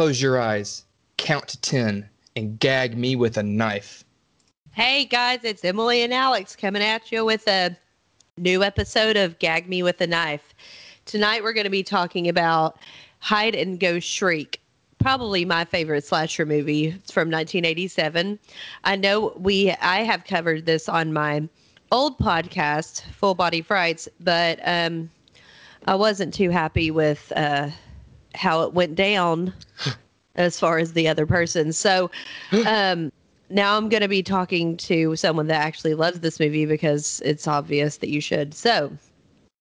close your eyes, count to 10, and gag me with a knife. Hey guys, it's Emily and Alex coming at you with a new episode of Gag Me with a Knife. Tonight we're going to be talking about Hide and Go Shriek. Probably my favorite slasher movie. It's from 1987. I know we I have covered this on my old podcast, Full Body Frights, but um, I wasn't too happy with uh, how it went down as far as the other person. So um, now I'm going to be talking to someone that actually loves this movie because it's obvious that you should. So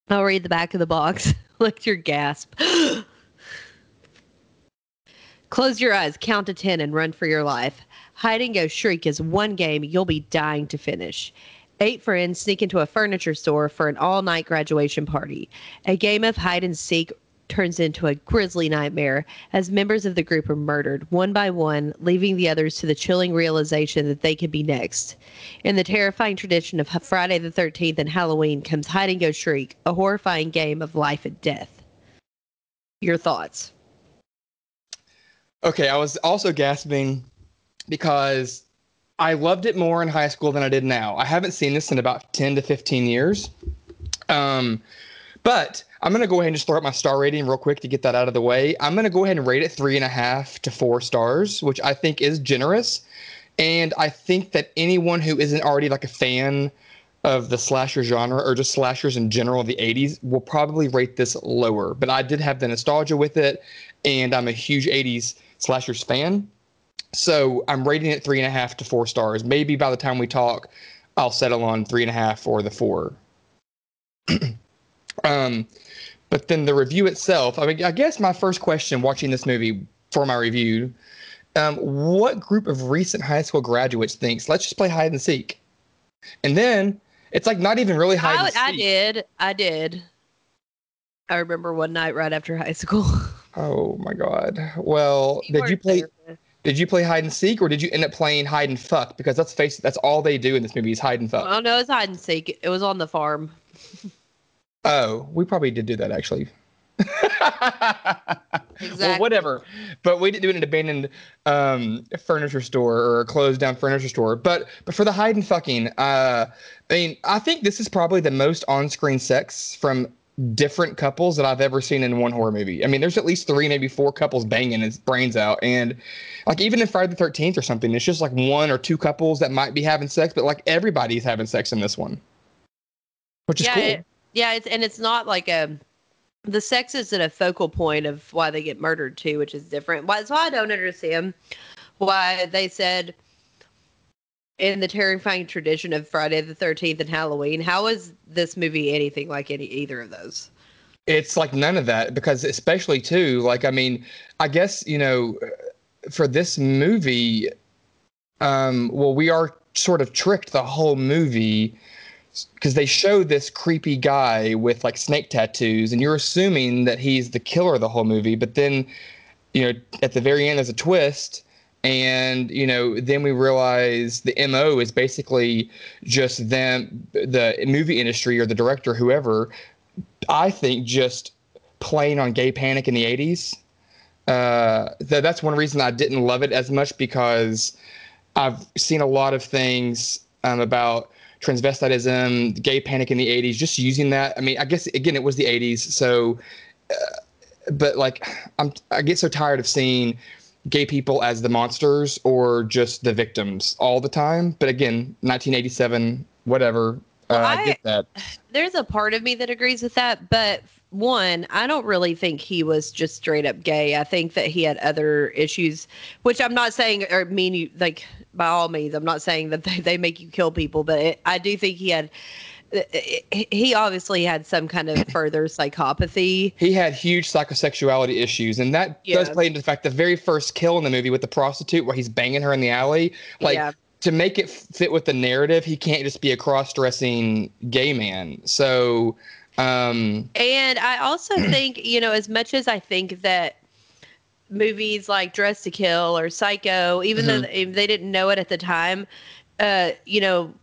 I'll read the back of the box. Let your gasp. Close your eyes, count to 10, and run for your life. Hide and Go Shriek is one game you'll be dying to finish. Eight friends sneak into a furniture store for an all night graduation party. A game of hide and seek turns into a grisly nightmare as members of the group are murdered one by one, leaving the others to the chilling realization that they could be next. In the terrifying tradition of Friday the 13th and Halloween comes Hide and Go Shriek, a horrifying game of life and death. Your thoughts? Okay, I was also gasping because I loved it more in high school than I did now. I haven't seen this in about 10 to 15 years. Um, but I'm going to go ahead and just throw up my star rating real quick to get that out of the way. I'm going to go ahead and rate it three and a half to four stars, which I think is generous. And I think that anyone who isn't already like a fan of the slasher genre or just slashers in general of the 80s will probably rate this lower. But I did have the nostalgia with it, and I'm a huge 80s slashers fan. So I'm rating it three and a half to four stars. Maybe by the time we talk, I'll settle on three and a half or the four. um, but then the review itself, I mean, I guess my first question watching this movie for my review, um, what group of recent high school graduates thinks let's just play hide and seek? And then it's like not even really hide I, and seek. I did. I did. I remember one night right after high school. Oh my god. Well, did you play? Did you play hide and seek, or did you end up playing hide and fuck? Because let's face it, that's all they do in this movie is hide and fuck. Oh no, it's hide and seek. It was on the farm. Oh, we probably did do that actually. Exactly. Well, whatever. But we didn't do it in an abandoned um, furniture store or a closed down furniture store. But but for the hide and fucking, uh, I mean, I think this is probably the most on screen sex from different couples that I've ever seen in one horror movie. I mean, there's at least three, maybe four couples banging his brains out. And like even in Friday the 13th or something, it's just like one or two couples that might be having sex, but like everybody's having sex in this one, which is yeah, cool. it- yeah. It's and it's not like a. The sex isn't a focal point of why they get murdered too, which is different. Why? That's why I don't understand why they said in the terrifying tradition of Friday the Thirteenth and Halloween. How is this movie anything like any either of those? it's like none of that because especially too like i mean i guess you know for this movie um well we are sort of tricked the whole movie because they show this creepy guy with like snake tattoos and you're assuming that he's the killer of the whole movie but then you know at the very end there's a twist and you know then we realize the mo is basically just them the movie industry or the director whoever I think just playing on gay panic in the 80s. Uh, th- that's one reason I didn't love it as much because I've seen a lot of things um, about transvestitism, gay panic in the 80s, just using that. I mean, I guess, again, it was the 80s. So, uh, but like, I'm, I get so tired of seeing gay people as the monsters or just the victims all the time. But again, 1987, whatever. Well, uh, I I- get that. There's a part of me that agrees with that, but one, I don't really think he was just straight up gay. I think that he had other issues, which I'm not saying or mean you like by all means. I'm not saying that they, they make you kill people, but it, I do think he had. He obviously had some kind of further psychopathy. he had huge psychosexuality issues, and that does play into the fact the very first kill in the movie with the prostitute, where he's banging her in the alley, like Yeah. To make it fit with the narrative, he can't just be a cross-dressing gay man. So, um, And I also think, you know, as much as I think that movies like Dress to Kill or Psycho, even though they they didn't know it at the time, uh, you know,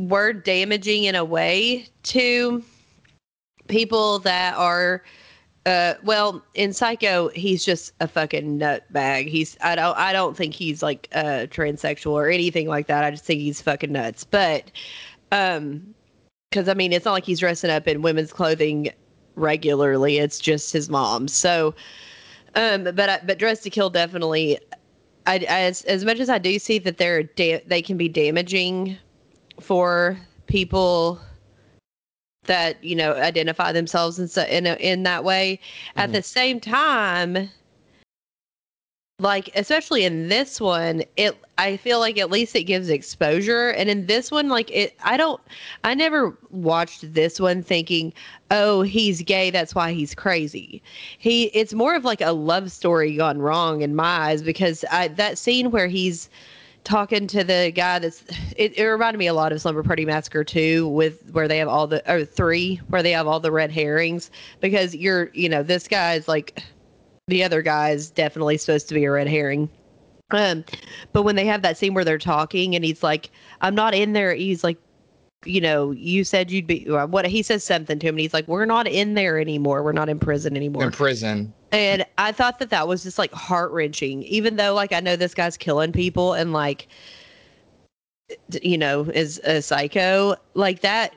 were damaging in a way to people that are Uh, well, in Psycho, he's just a fucking nutbag. He's I don't I don't think he's like uh transsexual or anything like that. I just think he's fucking nuts. But um, because I mean, it's not like he's dressing up in women's clothing regularly. It's just his mom. So, um, but but Dress to Kill definitely. I, as as much as I do see that they're da- they can be damaging for people that you know identify themselves in so, in a, in that way. Mm-hmm. At the same time, like especially in this one it i feel like at least it gives exposure and in this one like it i don't i never watched this one thinking oh he's gay that's why he's crazy he it's more of like a love story gone wrong in my eyes because I, that scene where he's talking to the guy that's it, it reminded me a lot of slumber party massacre 2 with where they have all the or 3 where they have all the red herrings because you're you know this guy's like the other guy is definitely supposed to be a red herring. Um, but when they have that scene where they're talking and he's like, I'm not in there. He's like, you know, you said you'd be uh, what he says something to him. And he's like, we're not in there anymore. We're not in prison anymore. In prison. And I thought that that was just like heart wrenching, even though like I know this guy's killing people and like, you know, is a psycho like that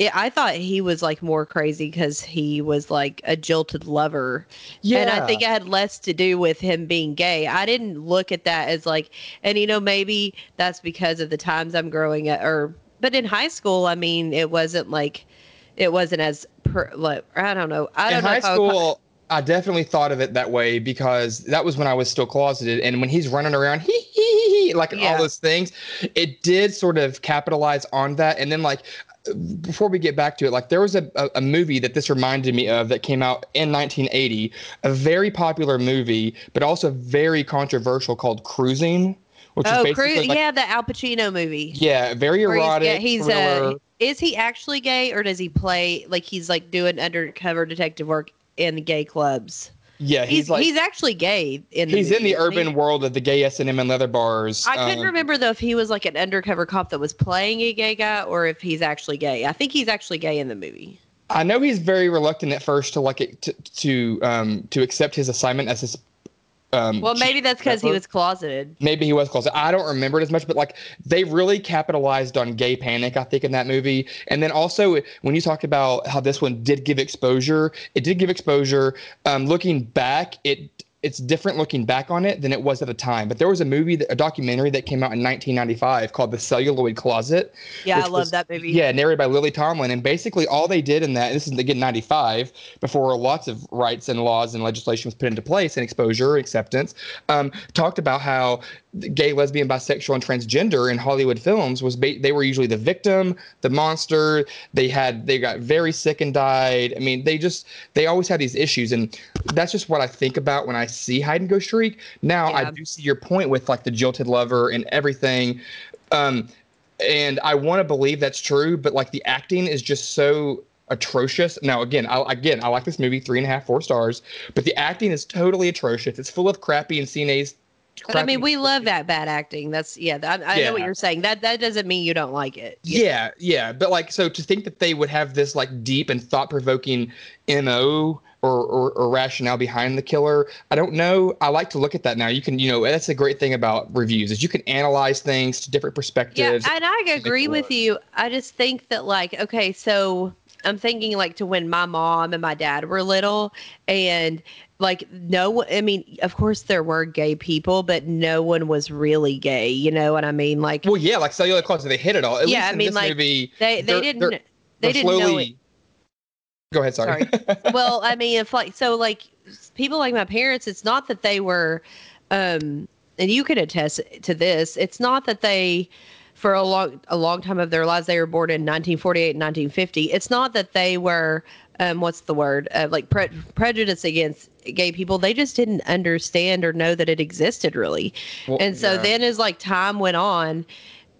it, I thought he was like more crazy because he was like a jilted lover. Yeah. And I think it had less to do with him being gay. I didn't look at that as like, and you know, maybe that's because of the times I'm growing up or, but in high school, I mean, it wasn't like, it wasn't as, per, like, I don't know. I don't in know. high school, I definitely thought of it that way because that was when I was still closeted. And when he's running around, he, he, he like yeah. all those things, it did sort of capitalize on that. And then, like, before we get back to it, like there was a, a, a, movie that this reminded me of that came out in 1980, a very popular movie, but also very controversial called Cruising. Which oh, Cru- like, yeah, the Al Pacino movie. Yeah, very erotic. He's, yeah, he's uh, is he actually gay or does he play like he's like doing undercover detective work in gay clubs? Yeah, he's he's, like, he's actually gay in the He's movie, in the urban he? world of the gay S and M and leather bars. I couldn't um, remember though if he was like an undercover cop that was playing a gay guy or if he's actually gay. I think he's actually gay in the movie. I know he's very reluctant at first to like it, to to um to accept his assignment as his um, well, maybe that's because he was closeted. Maybe he was closeted. I don't remember it as much, but like they really capitalized on gay panic, I think, in that movie. And then also when you talked about how this one did give exposure, it did give exposure. Um, looking back, it it's different looking back on it than it was at the time. But there was a movie, that, a documentary that came out in 1995 called The Celluloid Closet. Yeah, I love was, that movie. Yeah, narrated by Lily Tomlin. And basically, all they did in that, this is again 95, before lots of rights and laws and legislation was put into place and exposure, acceptance, um, talked about how gay, lesbian, bisexual, and transgender in Hollywood films was ba- they were usually the victim, the monster. They had they got very sick and died. I mean, they just they always had these issues, and that's just what I think about when I see Hide and Go Shriek. Now yeah. I do see your point with like the jilted lover and everything. Um, and I want to believe that's true, but like the acting is just so atrocious. Now, again, I, again, I like this movie, three and a half, four stars, but the acting is totally atrocious. It's full of crappy and CNA's but I mean, we love that bad acting. That's yeah. I, I yeah. know what you're saying. That that doesn't mean you don't like it. Yeah, yeah. But like, so to think that they would have this like deep and thought provoking mo or, or, or rationale behind the killer, I don't know. I like to look at that now. You can, you know, that's a great thing about reviews is you can analyze things to different perspectives. Yeah, and I agree with you. I just think that like, okay, so I'm thinking like to when my mom and my dad were little and like no i mean of course there were gay people but no one was really gay you know what i mean? Like well yeah like celluloid closet they hit it all. At yeah i mean like movie, they they didn't they're, they did not know it. Go ahead sorry, sorry. well i mean if like so like people like my parents it's not that they were um and you can attest to this it's not that they for a long a long time of their lives they were born in 1948 and 1950 it's not that they were um, what's the word uh, like pre- prejudice against gay people they just didn't understand or know that it existed really well, and so yeah. then as like time went on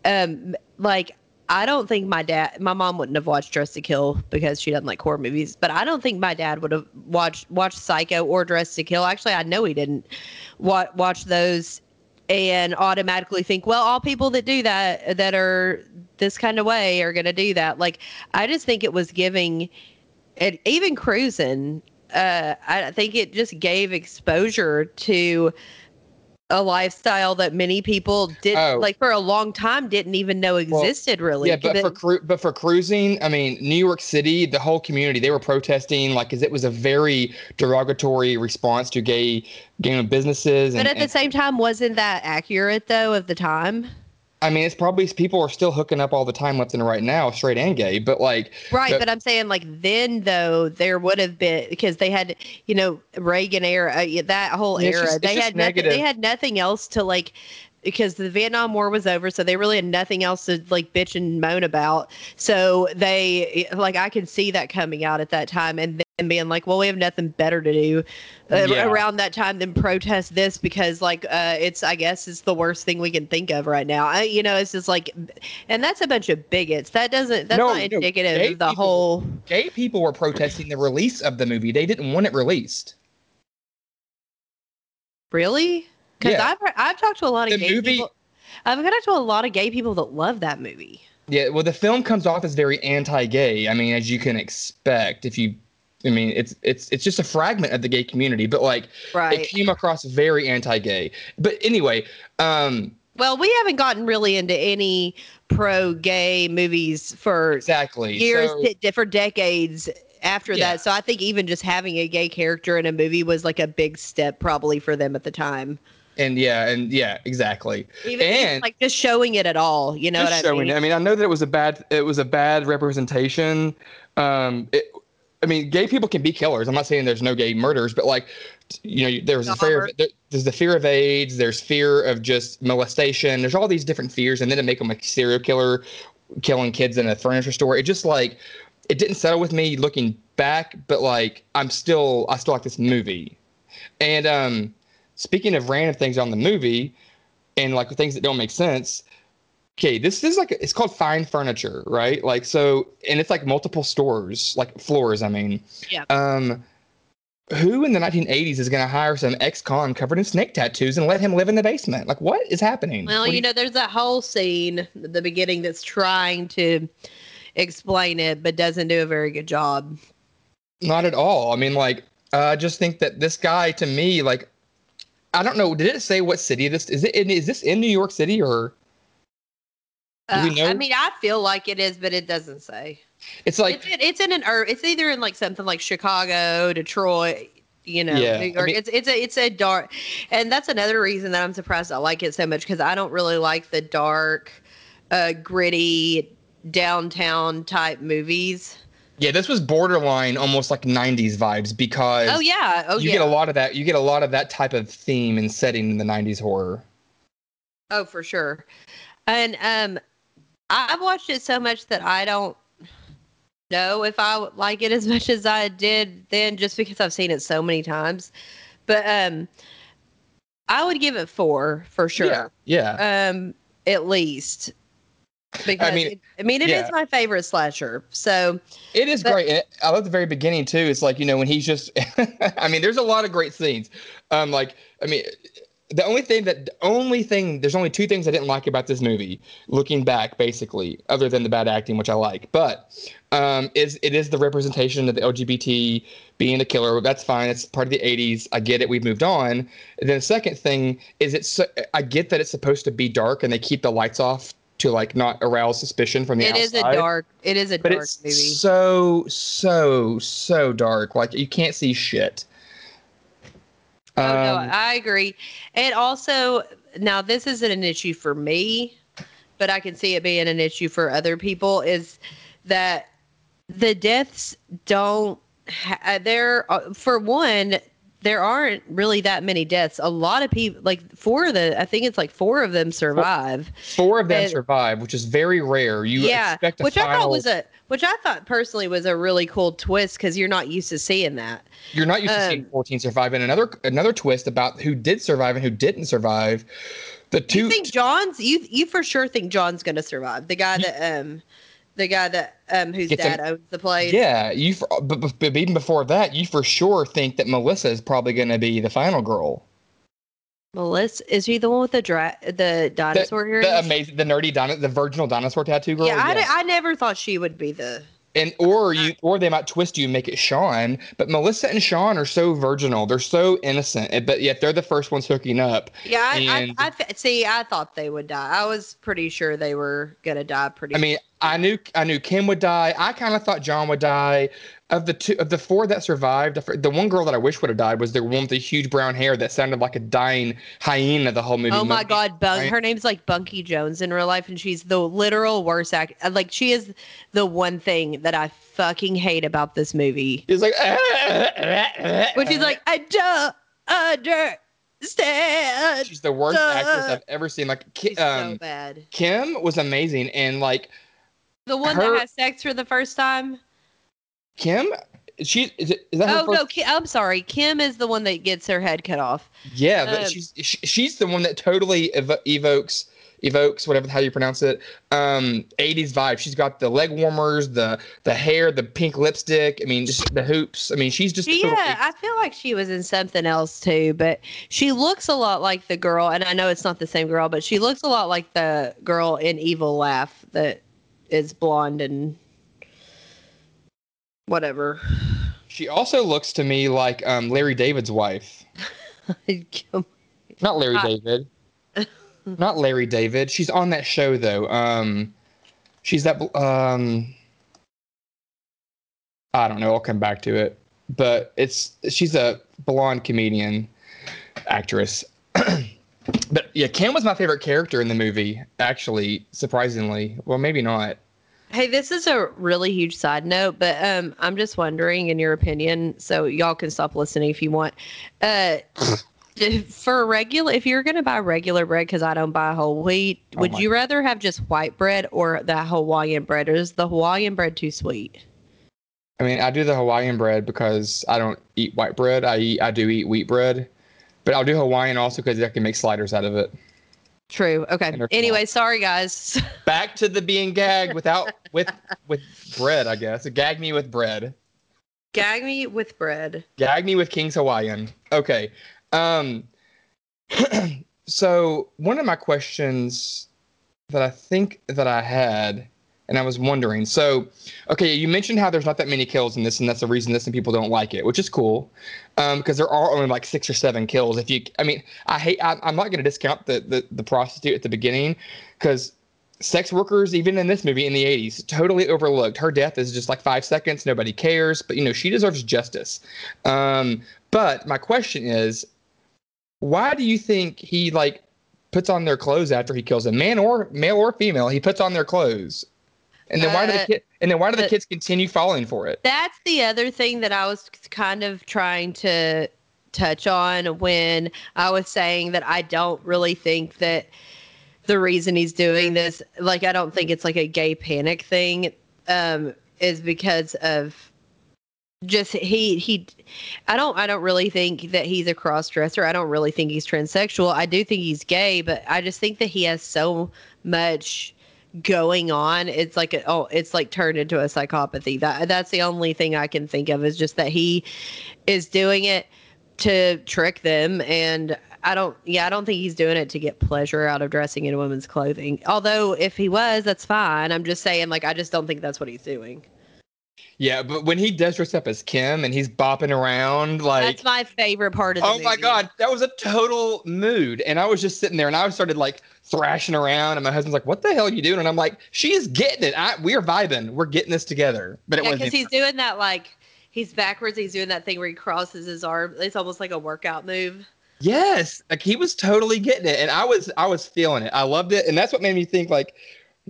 um like I don't think my dad, my mom wouldn't have watched Dress to Kill because she doesn't like horror movies. But I don't think my dad would have watched watched Psycho or Dress to Kill. Actually, I know he didn't watch watch those and automatically think, well, all people that do that that are this kind of way are going to do that. Like I just think it was giving and even cruising uh, I think it just gave exposure to a lifestyle that many people did Oh. like for a long time didn't even know Well, existed really. Yeah, but for cru- but for cruising, I mean, New York City, the whole community, they were protesting like because it was a very derogatory response to gay gay businesses. but And, at the and- same time, wasn't that accurate though of the time? I mean, it's probably people are still hooking up all the time, left and right now, straight and gay. But like, Right, But- but, I'm saying like then though there would have been because they had you know Reagan era uh, that whole era just- they had nothing, they had nothing else to like because the Vietnam War was over so they really had nothing else to like bitch and moan about so they like I could see that coming out at that time and then being like well we have nothing better to do uh, Yeah. around that time than protest this because like uh it's I guess it's the worst thing we can think of right now I, you know it's just like and that's a bunch of bigots that doesn't that's No, not no, indicative of the people- whole gay people were protesting the release of the movie. They didn't want it released. Really? Because Yeah. I've I've talked to a lot of The gay movie- people. I've talked to a lot of gay people that love that movie. Yeah, well, the film comes off as very anti-gay. I mean, as you can expect, if you, I mean, it's it's it's just a fragment of the gay community, but like it came across very anti-gay. But anyway, um, Well, we haven't gotten really into any pro-gay movies for exactly. years, So- for decades after Yeah. that. So I think even just having a gay character in a movie was like a big step probably for them at the time. And yeah, and yeah, exactly. Even And- like just showing it at all, you know what I showing mean? it. I mean, I know that it was a bad it was a bad representation. Um, it, I mean, gay people can be killers. I'm not saying there's no gay murders, but like, you know, there's the fear of there, there's the fear of AIDS. There's fear of just molestation. There's all these different fears, and then to make them a serial killer, killing kids in a furniture store. It just like it didn't settle with me looking back, but like I'm still I still like this movie. And um, speaking of random things on the movie, and like things that don't make sense, okay, this is like it's called fine furniture, right? Like so, and it's like multiple stores, like floors. I mean, Yeah. Um, who in the 1980s is going to hire some ex-con covered in snake tattoos and let him live in the basement? Like, what is happening? Well, do you know, there's that whole scene at the beginning that's trying to explain it, but doesn't do a very good job. Not at all. I mean, like, uh, I just think that this guy, to me, like, I don't know. Did it say what city this is? It in, is this in New York City or we Uh, I mean, I feel like it is, but it doesn't say. it's like it's, in, it's in an It's either in like something like Chicago, Detroit. You know, Yeah, New I York. mean- it's it's a it's a dark, and that's another reason that I'm surprised I like it so much because I don't really like the dark, uh, gritty downtown type movies. Yeah, this was borderline almost like 90s vibes because Oh yeah, oh you yeah, get a lot of that. You get a lot of that type of theme and setting in the 90s horror. oh for sure. And um, I've watched it so much that I don't know if I like it as much as I did then, just because I've seen it so many times. But um, I would give it four for sure. Yeah. Yeah. Um, at least. Because mean, it- I mean, it is yeah. my favorite slasher. So It is But- great. And I love the very beginning too. It's like you know when he's just. I mean, there's a lot of great scenes. Um, like I mean, the only thing that the only thing there's only two things I didn't like about this movie. Looking back, basically, other than the bad acting, which I like, but um, is it is the representation of the LGBT being the killer. That's fine. It's part of the 80s. I get it. We've moved on. And then the second thing is it's. I get that it's supposed to be dark and they keep the lights off to like not arouse suspicion from the it is outside a dark. It is a but dark it's movie. so so so dark like you can't see shit Oh no, Um, I agree. And also, now this isn't an issue for me, but I can see it being an issue for other people. Is that the deaths don't? Ha- there, uh, for one, there aren't really that many deaths. A lot of people, like four of the, I think it's like four of them survive. four of them and- survive which is very rare you yeah, expect a which I thought was a, which I thought personally was a really cool twist because you're not used to seeing that. you're not used to seeing um, 14 survive and another another twist about who did survive and who didn't survive the two you think John's you you for sure think John's gonna survive. The guy that um the guy that um whose Gets dad him- owns the place. yeah you for, but, but, but even before that you for sure think that melissa is probably going to be the final girl Melissa is he the one with the dra- the dinosaur earrings? the amazing the nerdy dino, the virginal dinosaur tattoo girl yeah, I, Yes. I never thought she would be the and or you or they might twist you and make it Sean. But Melissa and Sean are so virginal. They're so innocent, eh, but yet they're the first ones hooking up. Yeah, I, And- I, I see. I thought they would die. I was pretty sure they were gonna die. Pretty. I mean, I knew I knew Kim would die. I kind of thought John would die. Of the two of the four that survived, the one girl that I wish would have died was the one with the huge brown hair that sounded like a dying hyena the whole movie. Oh my Monkey- God, Bunk! right? Her name's like Bunky Jones in real life, and she's the literal worst act. uh, Like she is the one thing that I fucking hate about this movie. He's like, When she's like, I don't understand. she's the worst Duh. actress I've ever seen. Like, Ki- She's so um, bad. Kim was amazing, and like The one her- that has sex for the first time. Kim, she is, it, is that Oh no, Ki- I'm sorry. Kim is the one that gets her head cut off. Yeah, but um, she's she, she's the one that totally evo- evokes evokes whatever how you pronounce it um 80s vibe she's got the leg warmers the the hair the pink lipstick i mean just the hoops i mean she's just yeah, I feel like she was in something else too, but she looks a lot like the girl, and I know it's not the same girl, but she looks a lot like the girl in Evil Laugh that is blonde and whatever. she also looks to me like um larry david's wife. Not larry Uh, david. Not larry david. She's on that show though. Um she's that um i don't know. I'll come back to it. But it's she's a blonde comedian actress. But yeah kim was my favorite character in the movie actually surprisingly. Well maybe not Hey, this is a really huge side note, but um, I'm just wondering, in your opinion, so y'all can stop listening if you want. Uh, for regular, if you're gonna buy regular bread, because I don't buy whole wheat, Oh would my- you rather have just white bread or the Hawaiian bread? Or is the Hawaiian bread too sweet? i mean i do the hawaiian bread because i don't eat white bread i eat i do eat wheat bread but i'll do hawaiian also because i can make sliders out of it True. Okay. Anyway, sorry guys. back to the being gagged without with with bread i guess gag me with bread Gag me with bread. gag me with king's hawaiian okay um so one of my questions that i think that i had and i was wondering. So okay you mentioned how there's not that many kills in this and that's the reason this and people don't like it which is cool um because there are only like six or seven kills. If you i mean i hate I, i'm not going to discount the, the the prostitute at the beginning because sex workers even in this movie in the 80s totally overlooked. Her death is just like five seconds nobody cares but you know she deserves justice. Um but my question is why do you think he like puts on their clothes after he kills a man or male or female he puts on their clothes and then why do the Uh, kid and then why do the but- kids continue falling for it That's the other thing that I was kind of trying to touch on when I was saying that I don't really think that the reason he's doing this, like, I don't think it's like a gay panic thing, um, is because of just he he I don't I don't really think that he's a cross dresser. I don't really think he's transsexual. I do think he's gay, but I just think that he has so much going on it's like a, oh it's like turned into a psychopathy. That that's the only thing i can think of is just that he is doing it to trick them. And i don't yeah i don't think he's doing it to get pleasure out of dressing in women's clothing. Although if he was that's fine. I'm just saying like i just don't think that's what he's doing yeah but when he does dress up as kim and he's bopping around like that's my favorite part of the Oh my god, that was a total mood. And I was just sitting there and I started like thrashing around and my husband's like, What the hell are you doing? And I'm like, She is getting it. I, we're vibing. We're getting this together. But it yeah wasn't because he's doing that like he's backwards he's doing that thing where he crosses his arm it's almost like a workout move Yes. Like he was totally getting it. And I was I was feeling it. I loved it. And that's what made me think like,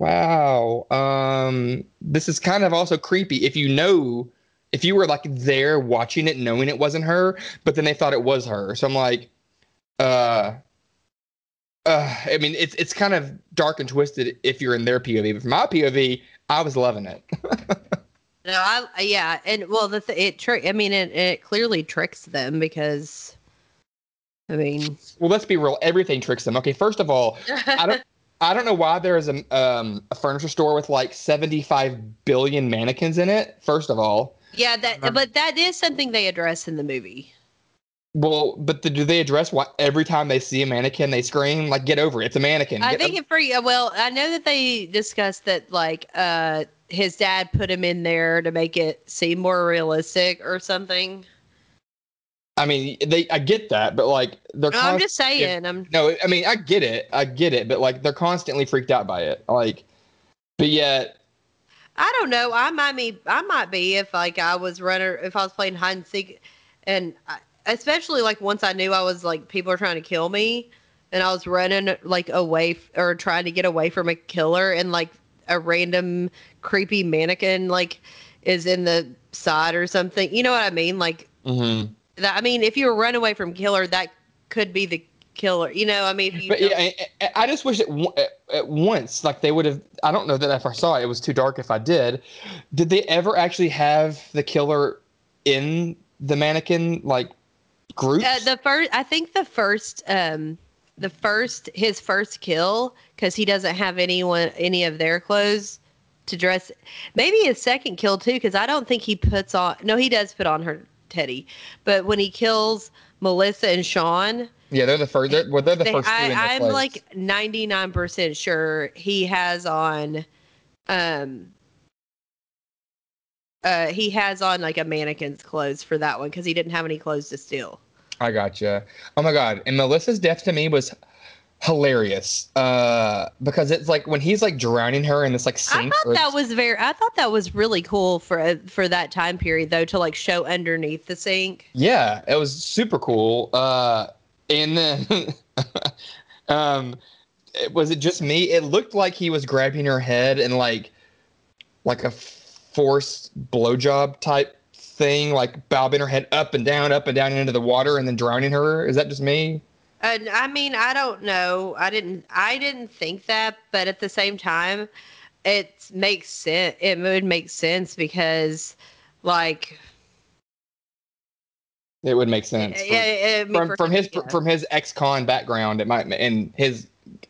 wow, um, this is kind of also creepy if you know if you were like there watching it knowing it wasn't her, but then they thought it was her. So I'm like, uh uh, I mean, it's it's kind of dark and twisted if you're in their POV. But from my POV, I was loving it. No, I yeah, and well, the th- it trick. I mean, it it clearly tricks them because, I mean, well, let's be real. Everything tricks them. Okay, first of all, I don't I don't know why there is a um a furniture store with like 75 billion mannequins in it. First of all, yeah, that but that is something they address in the movie. well, but the, do they address what every time they see a mannequin they scream like get over it? It's a mannequin. I Get think o- it for well, I know that they discussed that like uh his dad put him in there to make it seem more realistic or something. I mean, they I get that, but like they're. No, I'm just saying. I'm No, I mean I get it, I get it, but like they're constantly freaked out by it, like. But yet, I don't know. I might be. I might be if like I was runner. If I was playing hide and seek, and I, especially like once I knew I was like people are trying to kill me, and I was running like away f- or trying to get away from a killer, and like a random creepy mannequin like is in the side or something. You know what I mean? Like mhm. That. I mean, if you were run away from killer, that could be the killer. You know? I mean, you but don't- yeah, I, just wish that w- at, at once, like they would have. I don't know that if I saw it, it was too dark. If I did, did they ever actually have the killer in the mannequin like group? Uh, the first, I think the first, um, the first, his first kill, because he doesn't have anyone, any of their clothes to dress. Maybe his second kill too, because I don't think he puts on. No, he does put on her teddy, but when he kills Melissa and Sean, yeah, they're the first. They're, well, they're the they, first two in their I, I'm place. like ninety nine percent sure he has on, um. Uh, he has on like a mannequin's clothes for that one because he didn't have any clothes to steal. I gotcha. Oh my god! And Melissa's death to me was hilarious uh because it's like when he's like drowning her in this like sink I thought that was very. I thought that was really cool for uh, for that time period, though, to like show underneath the sink. yeah it was super cool uh and then um was it just me it looked like he was grabbing her head and like like a forced blowjob type thing like bobbing her head up and down up and down into the water and then drowning her is that just me And I mean, I don't know. I didn't. I didn't think that, but at the same time, it makes sense. It would make sense because, like, it would make sense yeah, I mean, from for from his yeah. from his ex-con background it might and his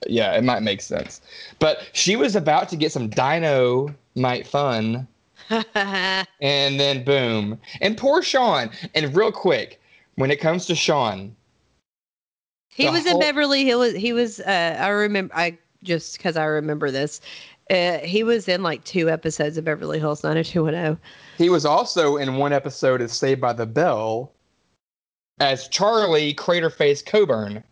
yeah it might make sense but she was about to get some dino might fun and then boom and poor sean and real quick when it comes to sean he was in whole- Beverly Hills. He was. Uh, I remember. I just because I remember this. Uh, he was in like two episodes of Beverly Hills 90210. he was also in one episode of saved by the bell as charlie craterface coburn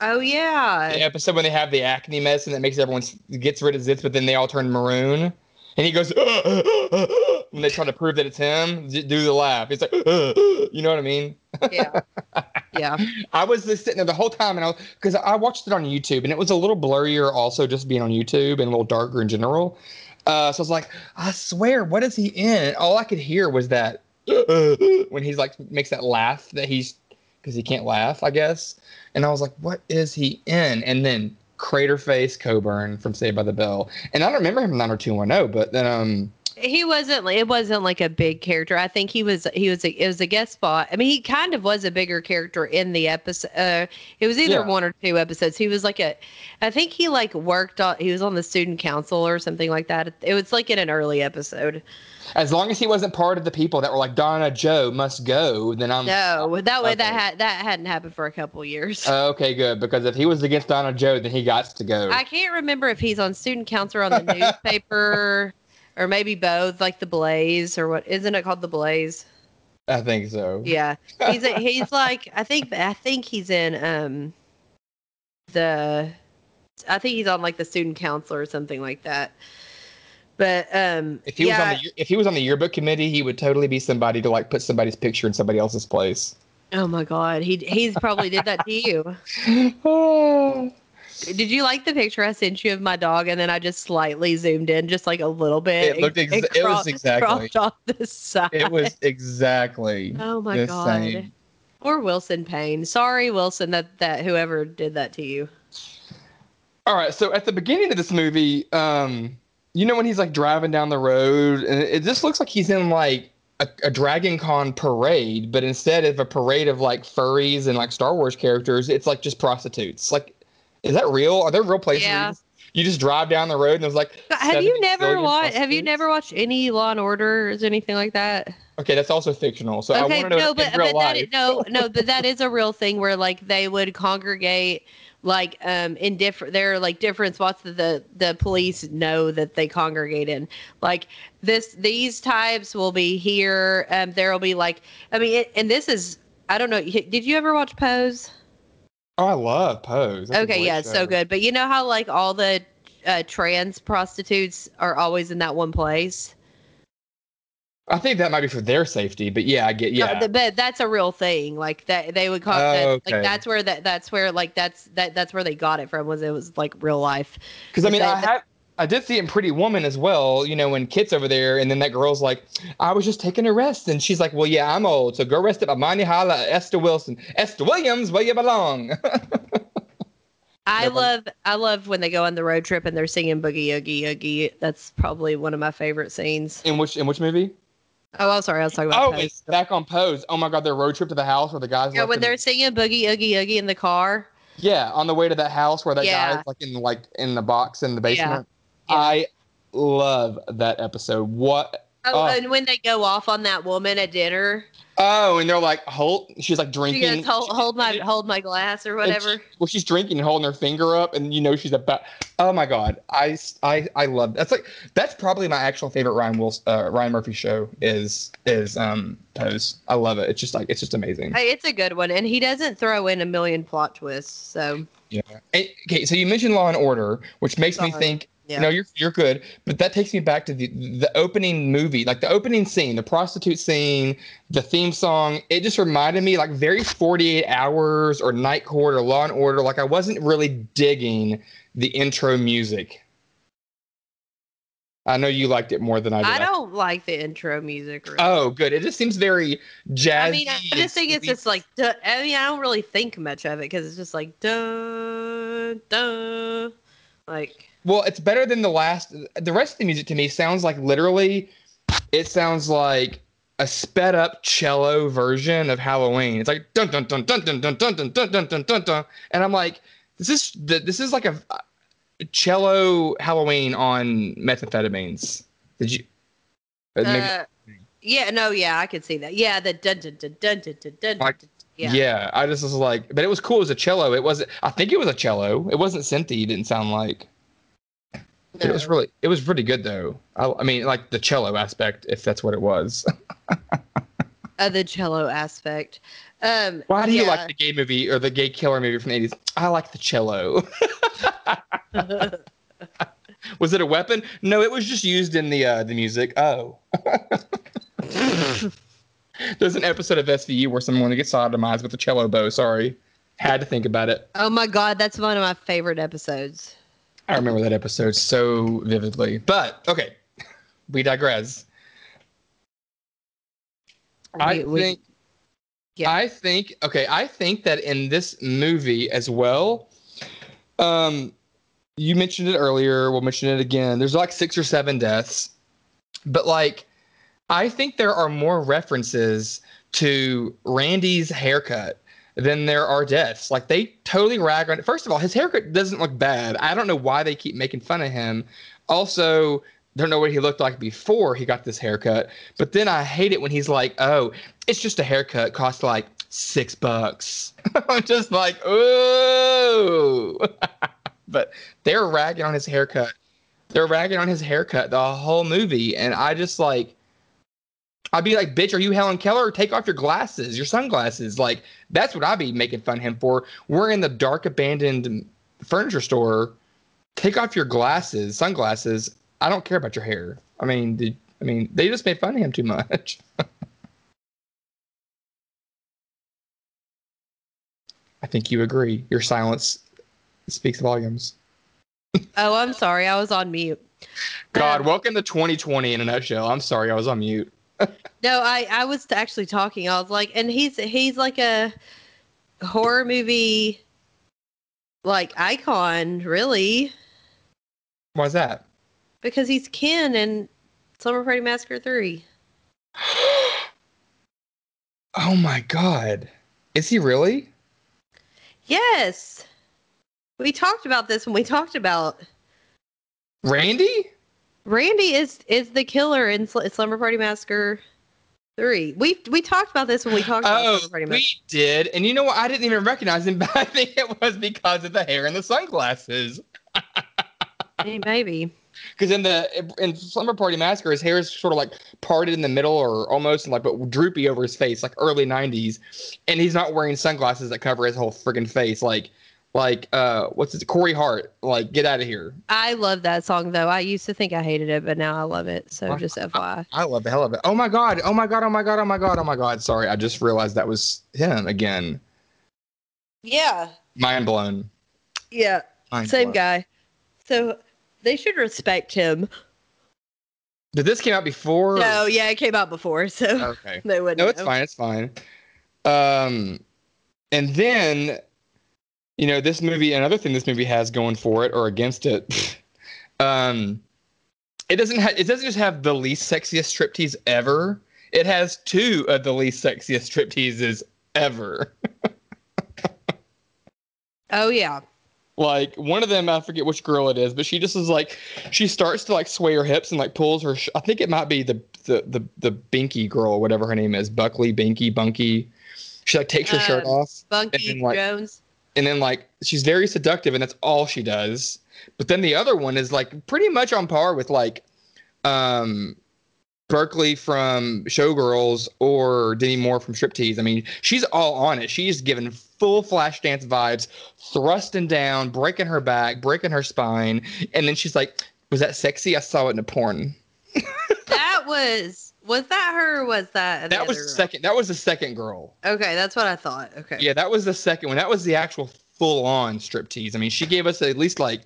Oh yeah. the episode when they have the acne medicine that makes everyone gets rid of zits but then they all turn maroon and he goes uh, uh, uh, when they try to prove that it's him do the laugh it's like you know what i mean Yeah. Yeah. I was just sitting there the whole time, and I because I watched it on YouTube, and it was a little blurrier, also just being on YouTube and a little darker in general. Uh, so I was like, I swear, what is he in? All I could hear was that when he's like makes that laugh that he's because he can't laugh, I guess. And I was like, what is he in? And then Crater Face Coburn from Saved by the Bell, and I don't remember him in 90210, but then um, He wasn't. It wasn't like a big character. I think he was. He was. A, it was a guest spot. I mean, he kind of was a bigger character in the episode. Uh, it was either Yeah. one or two episodes. He was like a. I think he like worked on. He was on the student council or something like that. It was like in an early episode. as long as he wasn't part of the people that were like Donna Joe must go, then I'm No, that way that Um, had that hadn't happened for a couple years. Uh, okay, good. Because if he was against Donna Joe, then he got to go. I can't remember if he's on student council or on the newspaper, or maybe both, like the Blaze or what? Isn't it called the Blaze? I think so. Yeah, he's a, he's like I think I think he's in um the I think he's on like the student council or something like that. But um If he yeah, was on the if he was on the yearbook committee, he would totally be somebody to like put somebody's picture in somebody else's place. oh my god, he he's probably did that to you. Did you like the picture I sent you of my dog and then I just slightly zoomed in just like a little bit? It looked ex- it was exactly- cropped off the side. it was exactly Oh my the god. same. Or Wilson Payne. Sorry, Wilson, that that whoever did that to you. All right, so at the beginning of this movie, um, you know when he's like driving down the road, and it just looks like he's in like a, a Dragon Con parade, but instead of a parade of like furries and like Star Wars characters, it's like just prostitutes. Like, is that real? Are there real places? Yeah. you just drive down the road and there's like. Have you never watched? Have you never watched any Law and Order or anything like that? Okay, that's also fictional. So I okay, want to know no, in but, real but life. that is, no, no, but that is a real thing where like they would congregate like um in different there are like different spots that the the police know that they congregate in like this these types will be here um there will be like i mean it, and this is i don't know did you ever watch pose Oh, I love Pose. That's okay yeah it's so good but you know how like all the uh, trans prostitutes are always in that one place I think that might be for their safety, but yeah, I get No, yeah. th- but that's a real thing. Like that, they would call Oh, that. okay. Like that's where that. That's where like that's that. That's where they got it from. Was it was like real life. Because I mean, I had I did see it in Pretty Woman as well. You know, when Kit's over there, and then that girl's like, "I was just taking a rest," and she's like, "Well, yeah, I'm old, so go rest at Amani Hala, Esther Wilson, Esther Williams, where you belong." I love. I love when they go on the road trip and they're singing Boogie Oogie Oogie. That's probably one of my favorite scenes. in which in which movie? Oh, I'm sorry. I was talking about. Oh, Pose. it's back on Pose. Oh my God, their road trip to the house where the guys. yeah, when they're singing Boogie Oogie Oogie in the car. yeah on the way to that house where that Yeah. guy's like in like in the box in the basement. Yeah. I love that episode. What? Oh, Oh. and when they go off on that woman at dinner, Oh, and they're like, hold. She's like she drinking. goes, "Hold, hold my, hold my glass or whatever." she- well, she's drinking and holding her finger up, and you know she's about. Oh my god, I I I love that's like that's probably my actual favorite Ryan Wilson, uh, Ryan Murphy show is is um Pose. I love it. It's just like it's just amazing. Hey, it's a good one, and he doesn't throw in a million plot twists. So Yeah. And- okay, so you mentioned Law and Order, which makes me think. Yeah. No, you're you're good, but that takes me back to the the opening movie, like the opening scene, the prostitute scene, the theme song. It just reminded me like very 48 Hours or Night Court or Law and Order. Like I wasn't really digging the intro music. I know you liked it more than I did. I don't like the intro music. Really. Oh, good. It just seems very jazzy. I mean, I just think it's just like. Duh, I mean, I don't really think much of it because it's just like duh, duh. like. Well, it's better than the last. The rest of the music to me sounds like literally, it sounds like a sped up cello version of Halloween. It's like dun dun dun dun dun dun dun dun dun dun dun dun dun, and I'm like, this is this is like a, cello Halloween on methamphetamines. Did you? uh, Uh, yeah, no, yeah, I could see that. Yeah, the dun dun dun dun dun dun dun. Like, yeah. yeah. I just was like, but it was cool as a cello. It wasn't. I think it was a cello. It wasn't synthy. It didn't sound like. It was really, it was pretty good though. I, I mean, like the cello aspect, if that's what it was. Uh, the cello aspect. Um, Why do you like the gay movie or the gay killer movie from the eighties? I like the cello. was it a weapon? No, it was just used in the uh, the music. Oh, there's an episode of SVU where someone gets sodomized with a cello bow. Sorry, had to think about it. oh my god, that's one of my favorite episodes. I remember that episode so vividly. But okay, we digress. I we- think Yeah. I think okay, I think that in this movie as well, um you mentioned it earlier, we'll mention it again. There's like six or seven deaths. But like I think there are more references to Randy's haircut than there are deaths. Like they totally rag on it. First of all, his haircut doesn't look bad. I don't know why they keep making fun of him. Also, don't know what he looked like before he got this haircut. But then I hate it when he's like, "Oh, it's just a haircut, cost like six bucks." I'm just like, "Ooh." but they're ragging on his haircut. They're ragging on his haircut the whole movie, and I just like, I'd be like, "Bitch, are you Helen Keller? Take off your glasses, your sunglasses." Like that's what I'd be making fun of him for. We're in the dark, abandoned furniture store. Take off your glasses, sunglasses. I don't care about your hair. I mean, did, I mean, they just made fun of him too much. I think you agree. Your silence speaks volumes. Oh, I'm sorry, I was on mute. God, Um, welcome to 2020 in a nutshell. I'm sorry, I was on mute. No, I I was actually talking. I was like, and he's he's like a horror movie like icon, really, Why's that? because he's Ken in Slumber Party Massacre Three. oh my God. Is he really? Yes, we talked about this when we talked about Randy? Randy is is the killer in Sl- Slumber Party Massacre three. We we talked about this when we talked about Oh, Slumber Party we did. And you know what? I didn't even recognize him, but I think it was because of the hair and the sunglasses. Hey, maybe. Because in the in Slumber Party Massacre, his hair is sort of like parted in the middle, or almost like but droopy over his face, like early '90s, and he's not wearing sunglasses that cover his whole friggin' face, like like uh what's it, Corey Hart, like get out of here. I love that song though. I used to think I hated it, but now I love it. So just FYI. I love the hell of it. Oh my god! Oh my god! Oh my god! Oh my god! Oh my god! Sorry, I just realized that was him again. Yeah. Mind blown. Yeah. Mind Same blown. guy. So they should respect him. Did this came out before? No, yeah, it came out before, so Okay. they wouldn't. No, it's know. fine. It's fine. Um, and then, you know, this movie, another thing this movie has going for it or against it, um, it doesn't have. It doesn't just have the least sexiest striptease ever. It has two of the least sexiest stripteases ever. Oh yeah. like one of them, I forget which girl it is, but she just is like, she starts to like sway her hips and like pulls her. Sh- I think it might be the the the the Binky girl, or whatever her name is, Buckley, Binky, Bunky. She like takes her shirt Um, off Bunky then, like, Jones. And then like she's very seductive and that's all she does. But then the other one is like pretty much on par with like um Berkley from Showgirls or Demi Moore from Striptease. I mean, she's all on it. She's given full Flashdance vibes, thrusting down, breaking her back, breaking her spine, and then she's like, "Was that sexy? I saw it in a porn." That was was that her or was that That was the girl? second. That was the second girl. Okay, that's what I thought. Okay. Yeah, that was the second one. That was the actual full on striptease. I mean, she gave us at least like,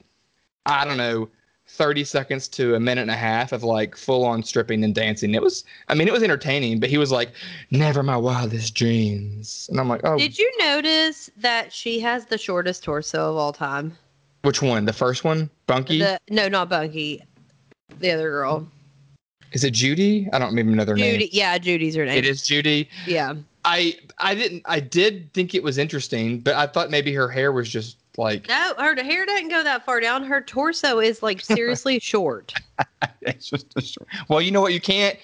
I don't know, 30 seconds to a minute and a half of like full on stripping and dancing. It was, I mean, it was entertaining, but he was like, never my wildest dreams. And I'm like, oh, Did you notice that she has the shortest torso of all time? which one? The first one? Bunky? The no, not Bunky. The other girl. Is it Judy? I don't remember another Judy. name. Yeah, Judy's her name. It is Judy. Yeah. I I didn't I did think it was interesting, but I thought maybe her hair was just like No, her hair doesn't go that far down. Her torso is like seriously short. it's just a short. Well, you know what? You can't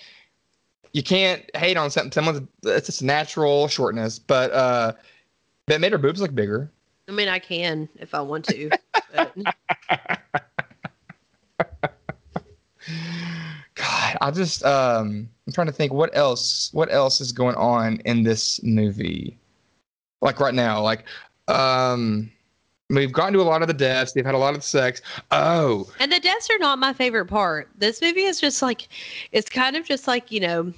you can't hate on something. Someone's it's just natural shortness, but uh, that made her boobs look bigger. I mean, I can if I want to. I just um, I'm trying to think what else what else is going on in this movie, like right now, like um. We've gotten to a lot of the deaths. They've had a lot of sex. Oh, and the deaths are not my favorite part. This movie is just like, it's kind of just like you know,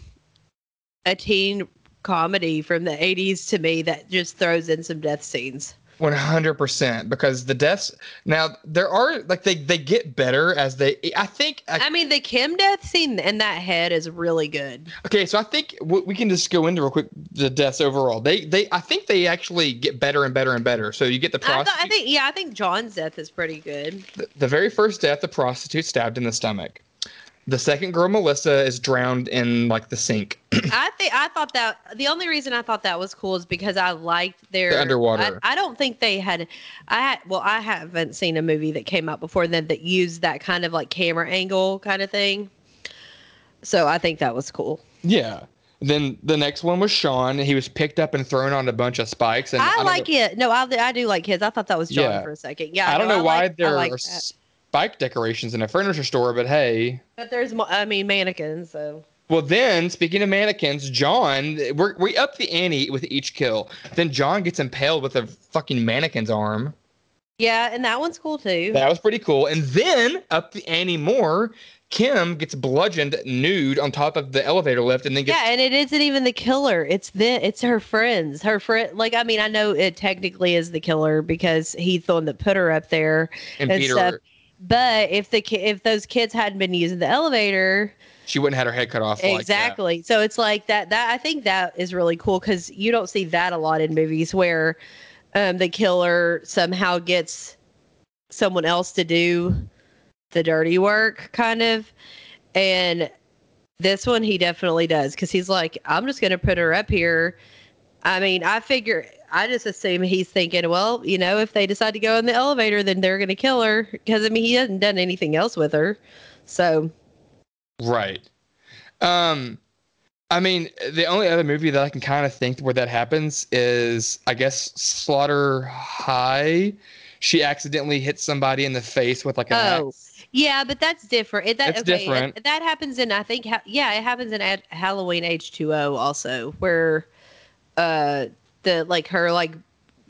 a teen comedy from the '80s to me that just throws in some death scenes. One hundred percent, because the deaths now there are like they they get better as they. I think I mean, the Kim death scene in that head is really good. okay, so I think w- we can just go into real quick the deaths overall. They they I think they actually get better and better and better. So you get the I, thought. I think, yeah, I think John's death is pretty good. the, the very first death, the prostitute stabbed in the stomach. The second girl, Melissa, is drowned in like the sink. I think I thought that the only reason I thought that was cool is because I liked their The underwater. I, I don't think they had. I had well, I haven't seen a movie that came out before then that used that kind of like camera angle kind of thing. So I think that was cool. yeah. Then the next one was Sean. He was picked up and thrown on a bunch of spikes. And I, don't like know, it. No, I, I do like his. I thought that was John Yeah. for a second. Yeah, I don't no, know why like- I there like are that. Spike decorations in a furniture store, but hey, But there's, I mean, mannequins. So Well, then speaking of mannequins, John, we're, we up the ante with each kill. Then John gets impaled with a fucking mannequin's arm. yeah, and that one's cool too. That was pretty cool. And then up the ante more, Kim gets bludgeoned nude on top of the elevator lift, and then gets Yeah, and it isn't even the killer. It's the it's her friends. Her friend like I mean, I know it technically is the killer because he's the one that put her up there. and and stuff. her. But if the ki- if those kids hadn't been using the elevator, She wouldn't have had her head cut off. like that. exactly. So it's like that that I think that is really cool cuz you don't see that a lot in movies where um the killer somehow gets someone else to do the dirty work kind of. And this one he definitely does cuz he's like I'm just going to put her up here. I mean, I figure I just assume he's thinking, well, you know, if they decide to go in the elevator, then they're going to kill her because I mean he hasn't done anything else with her, so Right. Um, I mean, the only other movie that I can kind of think where that happens is, I guess, Slaughter High. She accidentally hits somebody in the face with like an Oh, axe. yeah, but that's different. It, that It's okay, different. it- that happens in I think ha- yeah, it happens in Ad- Halloween H two O also where uh the like her like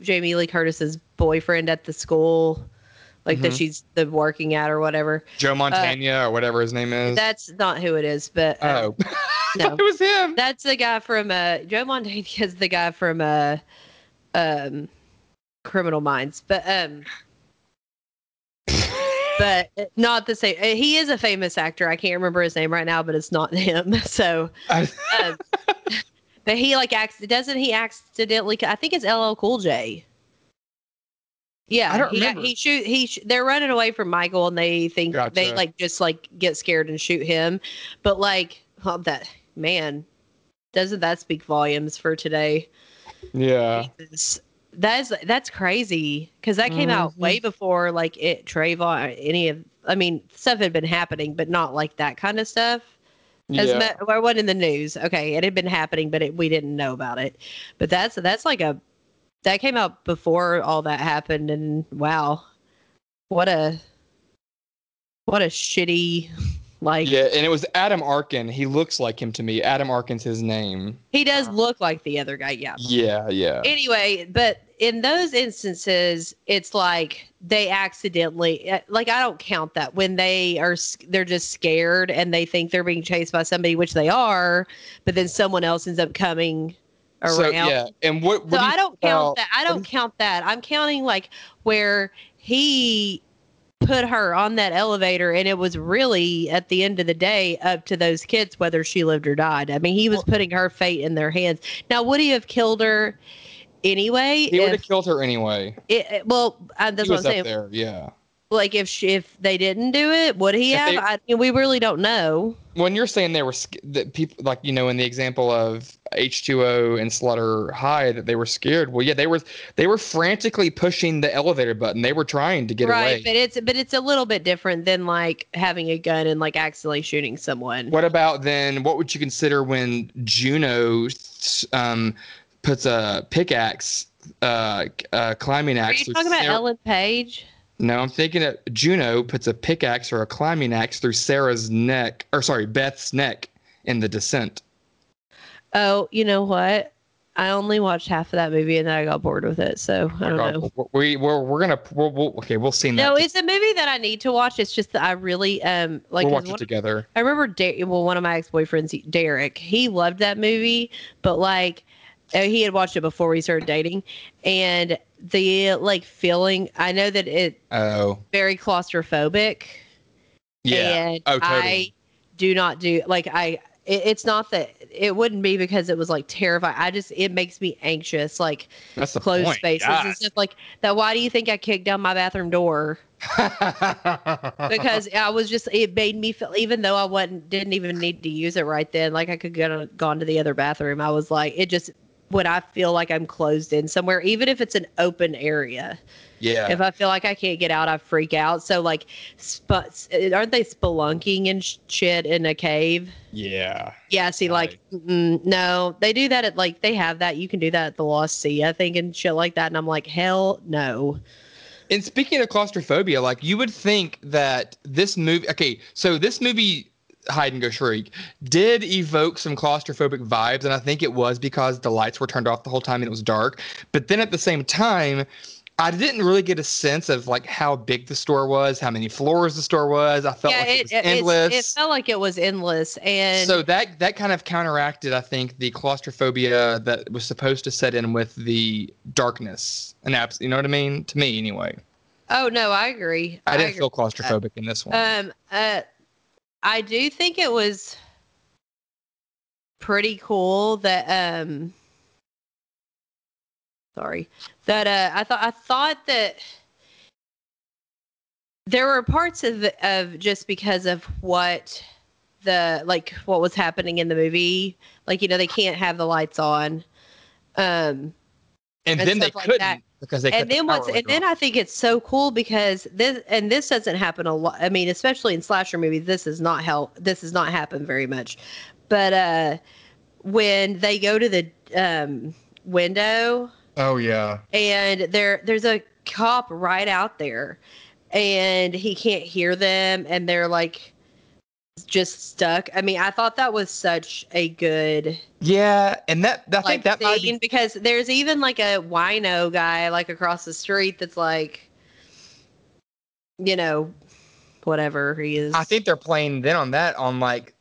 Jamie Lee Curtis's boyfriend at the school like that Mhm. she's the working at or whatever. Joe Montana or whatever his name is. uh, That's not who it is, but uh, oh, no. it was him. That's the guy from uh Joe Montana is the guy from uh um Criminal Minds. But um but not the same. uh, He is a famous actor. I can't remember his name right now, but it's not him. So um, but he like acts doesn't he accidentally I think it's LL Cool J. Yeah, I don't he, remember. he shoot he sh- they're running away from Michael and they think they like just like get scared and shoot him. But like oh, that man doesn't that speak volumes for today? yeah. Jesus. That's that's crazy because that came out Mhm. way before like it Trayvon any of I mean stuff had been happening but not like that kind of stuff. As Yeah. me- well, it wasn't in the news. Okay, it had been happening, but it, we didn't know about it. But that's that's like a that came out before all that happened, and wow, what a what a shitty like. yeah, and it was Adam Arkin. He looks like him to me. Adam Arkin's his name. He does look like the other guy, yeah. Yeah, yeah. Anyway, but in those instances, it's like they accidentally uh, like I don't count that when they are they're just scared and they think they're being chased by somebody, which they are, but then someone else ends up coming around. So yeah, and what? what So do I don't count about- that. I do don't count that. I'm counting like where he put her on that elevator and it was really at the end of the day up to those kids whether she lived or died. I mean, he was Well- putting her fate in their hands. Now, would he have killed her anyway? He would have killed her anyway. it, well, uh, that's he what was I'm up saying. there. Yeah. Like if she, if they didn't do it, would he If have? they- I mean, we really don't know. When you're saying they were that people like you know in the example of H2O and Slaughter High that they were scared. Well, yeah, they were they were frantically pushing the elevator button. They were trying to get right, away. but it's but it's a little bit different than like having a gun and like accidentally shooting someone. What about then? What would you consider when Juno um, puts a pickaxe, uh, uh, climbing Are axe? you through talking about Sarah- Ellen Page? No, I'm thinking that Juno puts a pickaxe or a climbing axe through Sarah's neck, or sorry, Beth's neck in the descent. Oh, you know what? I only watched half of that movie and then I got bored with it. So I don't know. We we're, we're gonna we'll, we'll, okay we'll see that. No, it's a movie that I need to watch. It's just that I really um like. we'll watch it together. I remember, well, one of my ex boyfriends, Derek, he loved that movie, but like, Oh, he had watched it before we started dating, and the like feeling. I know that it Oh very claustrophobic. yeah. And Oh, totally. I do not do like I. It, it's not that it wouldn't be because it was like terrifying. I just it makes me anxious, like That's the closed point. spaces God. and stuff like that. Why do you think I kicked down my bathroom door? because I was just it made me feel even though I wasn't didn't even need to use it right then like I could go gone to the other bathroom I was like it just when I feel like I'm closed in somewhere even if it's an open area. Yeah. if I feel like I can't get out I freak out. So like sp- uh, aren't they spelunking and sh- shit in a cave? Yeah. yeah see like no. They do that at like they have that. You can do that at the Lost Sea I think and shit like that. And I'm like hell no. And speaking of claustrophobia, like you would think that this movie, okay, so this movie, Hide and Go Shriek, did evoke some claustrophobic vibes, and I think it was because the lights were turned off the whole time and it was dark. But then at the same time, I didn't really get a sense of like how big the store was, how many floors the store was. I felt like it, was it's- endless. it felt like it was endless, and so that that kind of counteracted, I think, the claustrophobia that was supposed to set in with the darkness and abs. You know what I mean? To me, anyway. oh no, I agree. I didn't agree. feel claustrophobic in this one. Um, uh, I do think it was pretty cool that um. Sorry, that uh, I thought I thought that there were parts of of just because of what the like what was happening in the movie like you know they can't have the lights on um and, and then they like couldn't that. Because they and then what's and then I think it's so cool because this and this doesn't happen a lot. I mean, especially in slasher movies, this is not how this has not happened very much. But uh when they go to the um window oh yeah and there there's a cop right out there and he can't hear them and they're like just stuck. I mean, I thought that was such a good yeah and that i like think that might be because there's even like a wino guy like across the street that's like you know whatever he is I think they're playing then on that on like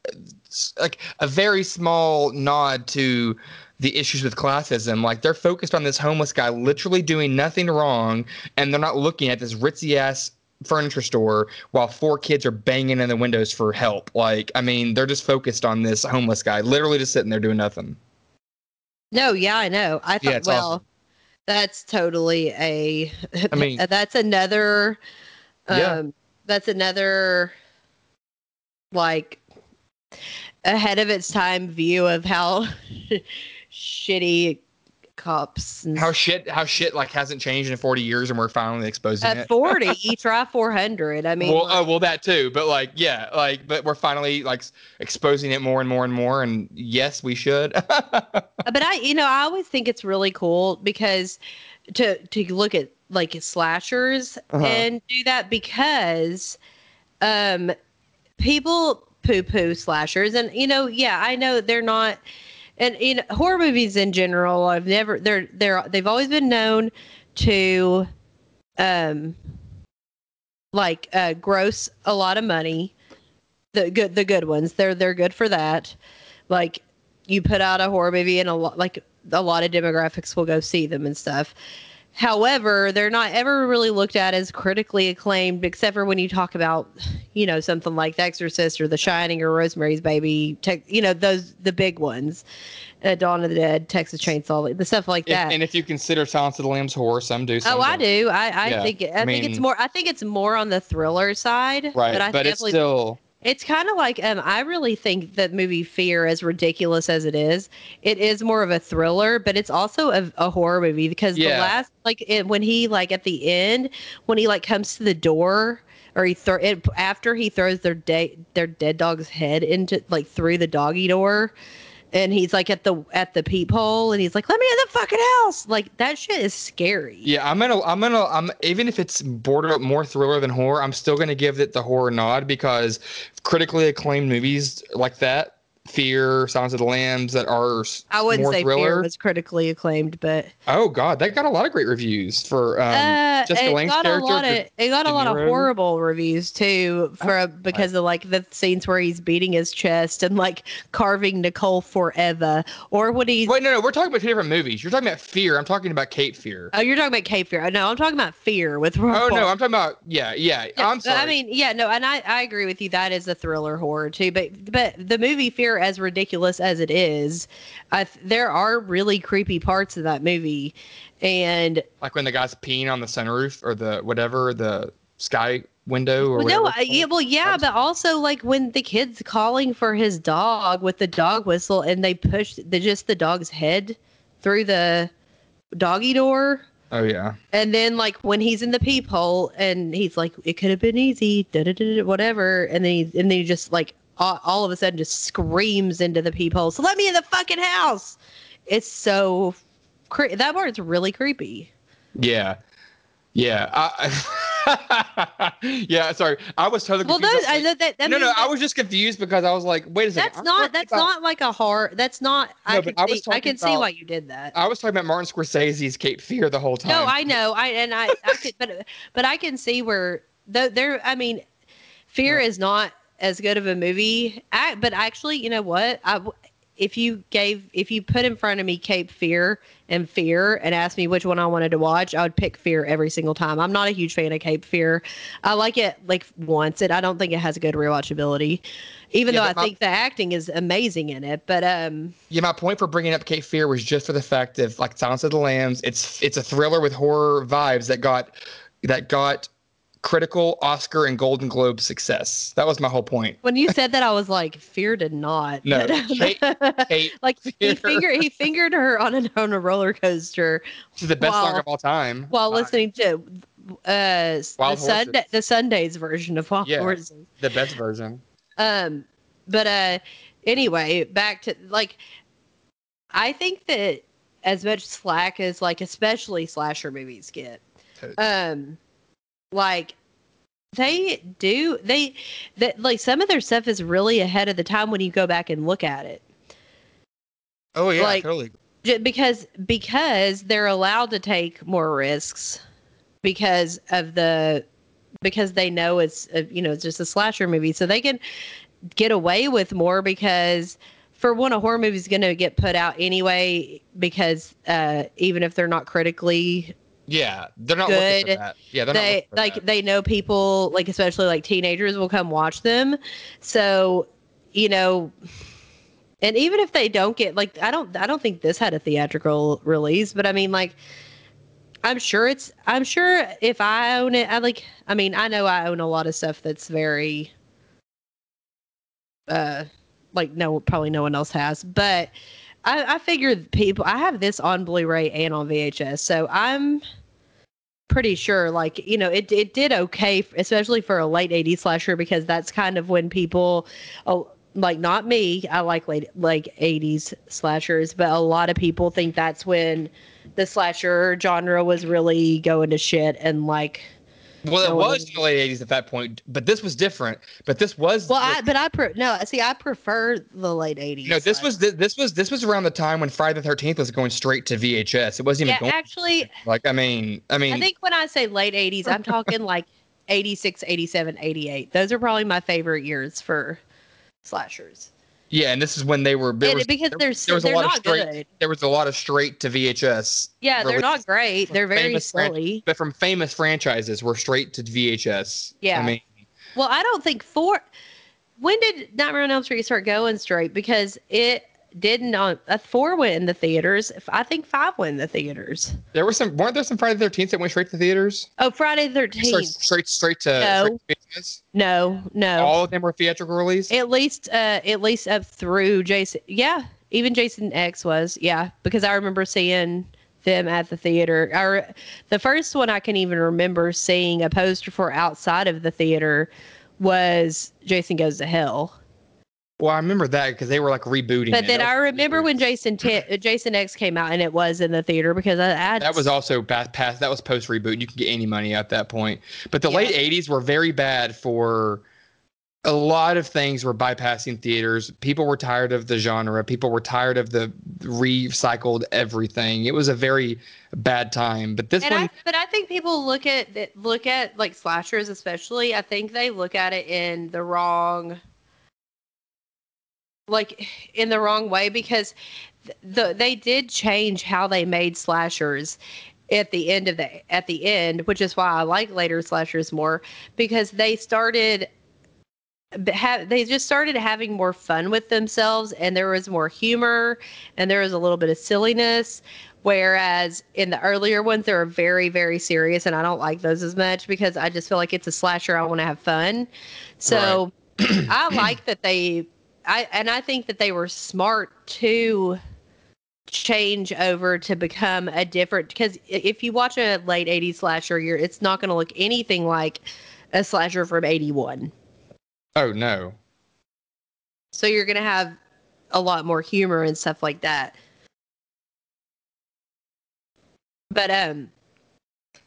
like a very small nod to the issues with classism. Like they're focused on this homeless guy literally doing nothing wrong, and they're not looking at this ritzy ass furniture store while four kids are banging in the windows for help. Like I mean, they're just focused on this homeless guy, literally just sitting there doing nothing. no yeah i know i thought Yeah, well awesome. that's totally a I mean- that's another um Yeah. that's another like ahead of its time view of how shitty cops and How shit how shit like hasn't changed in 40 years and we're finally exposing at it. 40 you try 400 i mean well, like- oh, well, that too. But like, yeah, like, but we're finally like exposing it more and more and more. And yes, we should. but I, you know, I always think it's really cool because to to look at like slashers Uh-huh. and do that because um people poo poo slashers and you know, yeah, I know they're not and in horror movies in general, I've never they're they're they've always been known to um like uh gross a lot of money. The good the good ones. They're they're good for that. Like you put out a horror movie and a lot like a lot of demographics will go see them and stuff. However, they're not ever really looked at as critically acclaimed, except for when you talk about, you know, something like The Exorcist or The Shining or Rosemary's Baby. Te- you know, those the big ones, uh, Dawn of the Dead, Texas Chainsaw, the stuff like If- that. and if you consider Silence of the Lambs horror, some do. Some oh, I don't. do. I, I Yeah, think I, I think it's more. I think it's more on the thriller side. Right, but I but it's still it's kind of like um, I really think that movie Fear, as ridiculous as it is, it is more of a thriller, but it's also a, a horror movie because the last like it, when he like at the end when he like comes to the door or he throw it after he throws their day their dead dog's head into like through the doggy door. And he's like at the at the peephole, and he's like, "Let me in the fucking house!" Like that shit is scary. yeah. I'm gonna I'm gonna I'm even if it's border more thriller than horror, I'm still gonna give it the horror nod because critically acclaimed movies like that, Fear, Silence of the Lambs, that are I wouldn't more say thriller. Fear was critically acclaimed, but Oh God, that got a lot of great reviews for um, uh, Jessica it Lange's got a character. lot of it got a lot of horrible reviews too for because of like the scenes where he's beating his chest and like carving Nicole forever, or when he's Wait, no, no, we're talking about two different movies. You're talking about Fear. I'm talking about Cape Fear. oh you're talking about Cape Fear. No, I'm talking about Fear with Oh no, I'm talking about yeah, yeah. Yeah, I'm sorry. I mean, yeah, no, and I, I agree with you. That is a thriller horror too. But but the movie Fear, as ridiculous as it is, I, th- there are really creepy parts of that movie, and like when the guy's peeing on the sunroof or the whatever the sky window or no, I, yeah, well, yeah, but also like when the kid's calling for his dog with the dog whistle, and they push the just the dog's head through the doggy door, Oh yeah. and then like when he's in the peephole, and he's like, "It could have been easy," da, da, da, whatever, and then he and then he just like all, all of a sudden just screams into the peephole, "So let me in the fucking house!" It's so cre- that part's really creepy. Yeah. Yeah. I, yeah. Sorry, I was totally. Well, confused. those, I I like- that. that no, no, I was just confused because I was like, wait a second. That's I'm not. That's about- not like a horror. That's not. I No, can but I was see. I can talking see why you did that. I was talking about Martin Scorsese's Cape Fear the whole time. No, I know. I and I. I could, but but I can see where though there. I mean, Fear is not as good of a movie. I, but actually, you know what? I if you gave if you put in front of me Cape Fear and Fear and asked me which one I wanted to watch, I would pick Fear every single time. I'm not a huge fan of Cape Fear. I like it like once, and I don't think it has a good rewatchability. Even Yeah, though I my- think the acting is amazing in it, but um, Yeah, my point for bringing up Cape Fear was just for the fact of like Silence of the Lambs. It's it's a thriller with horror vibes that got that got critical Oscar and Golden Globe success. That was my whole point. When you said that, I was like, "Fear did not." No, Kate, Kate like he fingered he fingered her on a on a roller coaster She's the best song of all time. while Uh, listening to uh Wild the Sunday the Sundays version of Wild Yeah. Horses. the best version. Um, but uh, anyway, back to like, I think that as much slack as like, especially slasher movies get, um, like they do they that like some of their stuff is really ahead of the time when you go back and look at it. Oh yeah, like- totally. J- because because they're allowed to take more risks because of the because they know it's a, you know it's just a slasher movie so they can get away with more because for one a horror movie is going to get put out anyway because uh even if they're not critically Yeah, they're not looking Good. for that. Yeah, they're not they looking for like that. they know people like especially like teenagers will come watch them so you know and even if they don't get like i don't i don't think this had a theatrical release but i mean like i'm sure it's i'm sure if i own it i like i mean i know i own a lot of stuff that's very uh like no probably no one else has but i i people i have this on blu-ray and on vhs so i'm pretty sure like you know it it did okay especially for a late 80s slasher because that's kind of when people oh like not me i like late like 80s slashers but a lot of people think that's when the slasher genre was really going to shit and like well, it no was in the late '80s at that point, but this was different. But this was well i but i pre- no see i prefer the late 80s no, this slasher. was this was this was around the time when Friday the Thirteenth was going straight to VHS. It wasn't even going yeah going actually like I mean I mean i think when i say late 80s i'm talking like 86 87 88 those are probably my favorite years for slashers yeah, and this is when they were And was, because there, they're there was a they're lot of not straight good. there was a lot of straight to VHS. Yeah, they're not great. They're very silly. but from famous franchises were straight to VHS. Yeah. I mean Well, I don't think four. When did Nightmare on Elm Street start going straight? Because it didn't on uh, four went in the theaters. I think five went in the theaters. there were some weren't there some Friday the Thirteenth that went straight to theaters? Oh, Friday the Thirteenth. straight straight to, No. straight to No, no. All of them were theatrical release. At least, uh, at least up through Jason. Yeah, even Jason X was. Yeah, because I remember seeing them at the theater. Or the first one I can even remember seeing a poster for outside of the theater was Jason Goes to Hell. Well, I remember that because they were like rebooting. But it. then I remember when Jason T- uh, Jason X came out and it was in the theater because I, I that was also past, past that was post reboot. You can get any money at that point. But the Yeah. late '80s were very bad for a lot of things. Were bypassing theaters. People were tired of the genre. People were tired of the recycled everything. It was a very bad time. But this and one, I, but I think people look at look at like slashers especially. I think they look at it in the wrong like in the wrong way because the they did change how they made slashers at the end of the at the end, which is why I like later slashers more because they started have they just started having more fun with themselves and there was more humor and there was a little bit of silliness. Whereas in the earlier ones they were very very serious and i don't like those as much because i just feel like it's a slasher i want to have fun. So i like that they i and i think that they were smart to change over to become a different because if you watch a late 80s slasher you're it's not going to look anything like a slasher from 81 oh no, so you're going to have a lot more humor and stuff like that. But um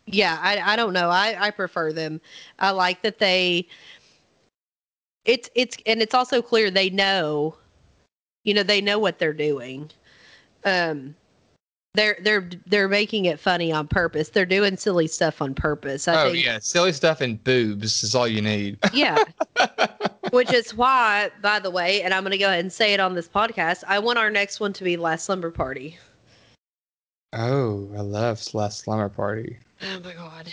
yeah, I I don't know. I I prefer them. I like that they it's it's and it's also clear they know you know, they know what they're doing. Um they're they're they're making it funny on purpose. They're doing silly stuff on purpose. I oh think yeah, silly stuff and boobs is all you need. yeah. Which is why, by the way, and I'm going to go ahead and say it on this podcast, I want our next one to be Last Slumber Party. oh, I love Last Slumber Party. Oh my God.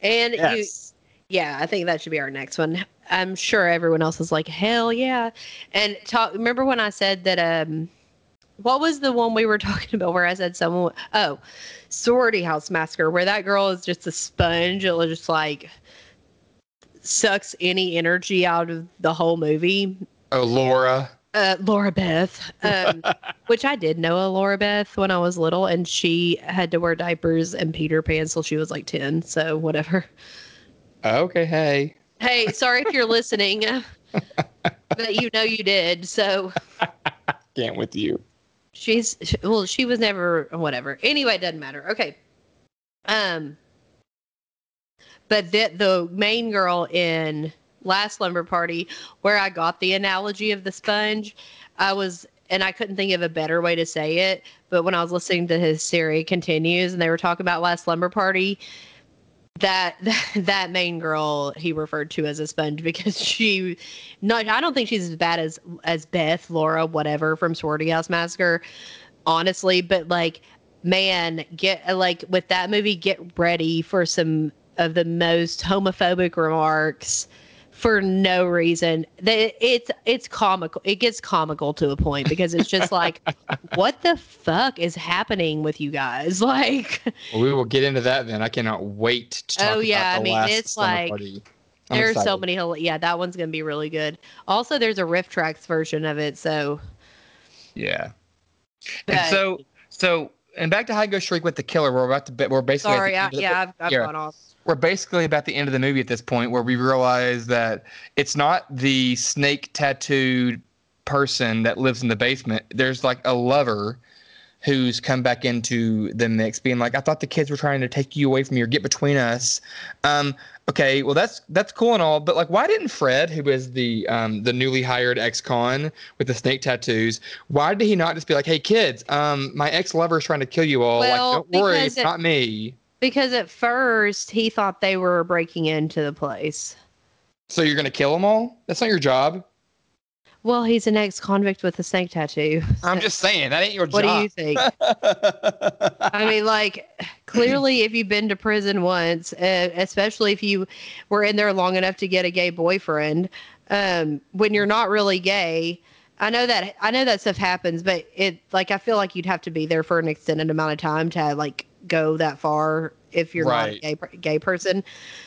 And you, Yes. Yeah, I think that should be our next one. I'm sure everyone else is like, hell yeah. And talk, remember when I said that um, what was the one we were talking about where I said someone? Oh, sorority house massacre, where that girl is just a sponge. It'll just like sucks any energy out of the whole movie. Oh, Laura. Uh, Laura Beth, um, which I did know a Laura Beth when I was little, and she had to wear diapers and Peter pants till she was like ten. So whatever. Okay, hey. Hey, sorry if you're listening, but you know you did. So Can't with you. she's well, she was never whatever. Anyway, it doesn't matter. Okay. Um. But the the main girl in Last Slumber Party, where I got the analogy of the sponge, I was and I couldn't think of a better way to say it. But when I was listening to Hysteria Continues, and they were talking about Last Slumber Party, that that main girl he referred to as a sponge because she not I don't think she's as bad as as Beth, Laura, whatever from Sorority House Massacre, honestly, but like man, get like with that movie get ready for some of the most homophobic remarks for no reason. That it's it's comical. It gets comical to a point because it's just like what the fuck is happening with you guys? Like Well, we will get into that then. I cannot wait to oh, talk Oh, yeah, about I mean, last it's like- party. I'm There's so excited. many. hil- Yeah, that one's gonna be really good. Also, there's a RiffTrax version of it. So, Yeah. And so, so, and back to High Go Shriek with the killer. We're about to, be- we're basically. sorry, I, yeah, I've, I've gone off. we're basically about the end of the movie at this point where we realize that it's not the snake tattooed person that lives in the basement. There's like a lover who's come back into the mix being like, I thought the kids were trying to take you away from me or get between us. Um, okay, well that's that's cool and all, but like why didn't Fred, who is the um the newly hired ex-con with the snake tattoos, why did he not just be like, Hey kids, um my ex-lover is trying to kill you all. Well, like, don't worry, it's it- not me. Because at first he thought they were breaking into the place. So you're gonna kill them all? That's not your job. Well, he's an ex-convict with a snake tattoo. I'm just saying that ain't your job. What do you think? I mean, like, clearly, if you've been to prison once, uh, especially if you were in there long enough to get a gay boyfriend, um, when you're not really gay, I know that I know that stuff happens, but it like I feel like you'd have to be there for an extended amount of time to like go that far if you're not a gay gay person.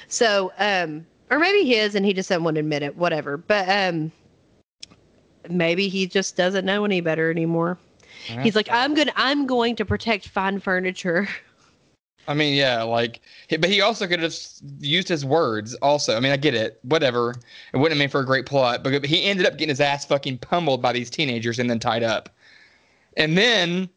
So, um, or maybe he is and he just doesn't want to admit it. Whatever, but um, maybe he just doesn't know any better anymore. He's like, I'm gonna, I'm going to protect fine furniture. I mean, yeah, like, but he also could have used his words. Also, I mean, I get it. Whatever. It wouldn't have made for a great plot, but but he ended up getting his ass fucking pummeled by these teenagers and then tied up. And then,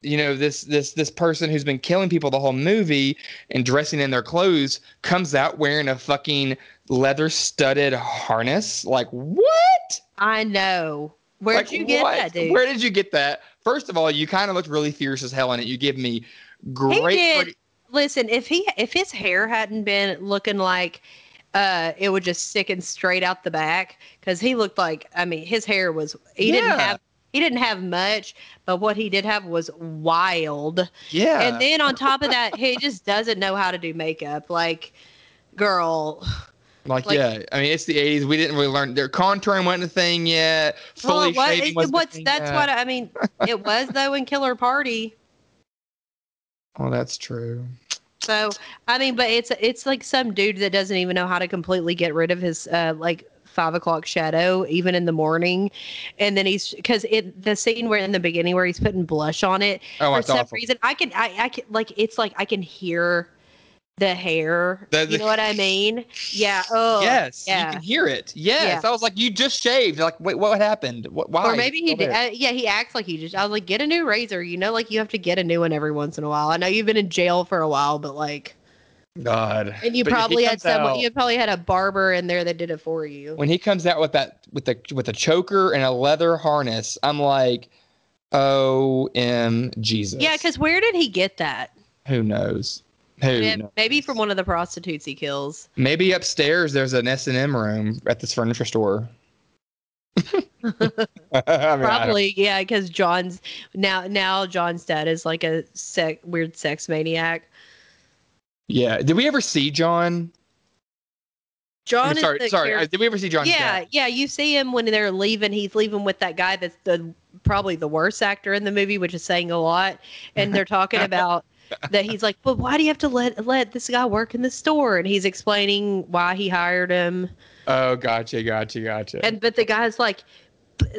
you know, this this this person who's been killing people the whole movie and dressing in their clothes comes out wearing a fucking leather studded harness. Like what? I know. Where'd Like, you get what? that, dude? Where did you get that? First of all, you kind of looked really fierce as hell in it. You give me great. pretty- Listen, if he, if his hair hadn't been looking like, uh, it would just sticking straight out the back, because he looked like, I mean, his hair was. He didn't have. He didn't have much, but what he did have was wild. yeah. And then on top of that, he just doesn't know how to do makeup. Like, girl, Like, Like- yeah, I mean it's the '80s. We didn't really learn. Their contouring wasn't a thing yet. Fully was, shaving it, what's that's what I mean. It was though in Killer Party. Oh, that's true. So I mean, but it's it's like some dude that doesn't even know how to completely get rid of his uh like five o'clock shadow even in the morning, and then he's because it the scene where in the beginning where he's putting blush on it Oh, for some awful. reason I can I I can like it's like I can hear the hair. The- you know what I mean? Yeah. Oh. yes, yeah. you can hear it. Yes, I was like, you just shaved. Like, wait, what happened? What? Why? Or maybe he did. Uh, yeah, he acts like he just. I was like, get a new razor. You know, like you have to get a new one every once in a while. I know you've been in jail for a while, but like, God. and you But probably had someone. out- You probably had a barber in there that did it for you. when he comes out with that with the with a choker and a leather harness, I'm like, oh, m Jesus. Yeah, because where did he get that? who knows? Who? Maybe from one of the prostitutes he kills. Maybe upstairs there's an S and M room at this furniture store. I mean, Probably, yeah, because John's now now John's dad is like a sec, weird sex maniac. Yeah. Did we ever see John? I John mean, sorry, sorry. uh, Did we ever see John? yeah, yeah. You see him when they're leaving. He's leaving with that guy that's the probably the worst actor in the movie, which is saying a lot. And they're talking about that he's like, "But why do you have to let let this guy work in the store?" And he's explaining why he hired him. Oh, gotcha, gotcha, gotcha. And but the guy's like,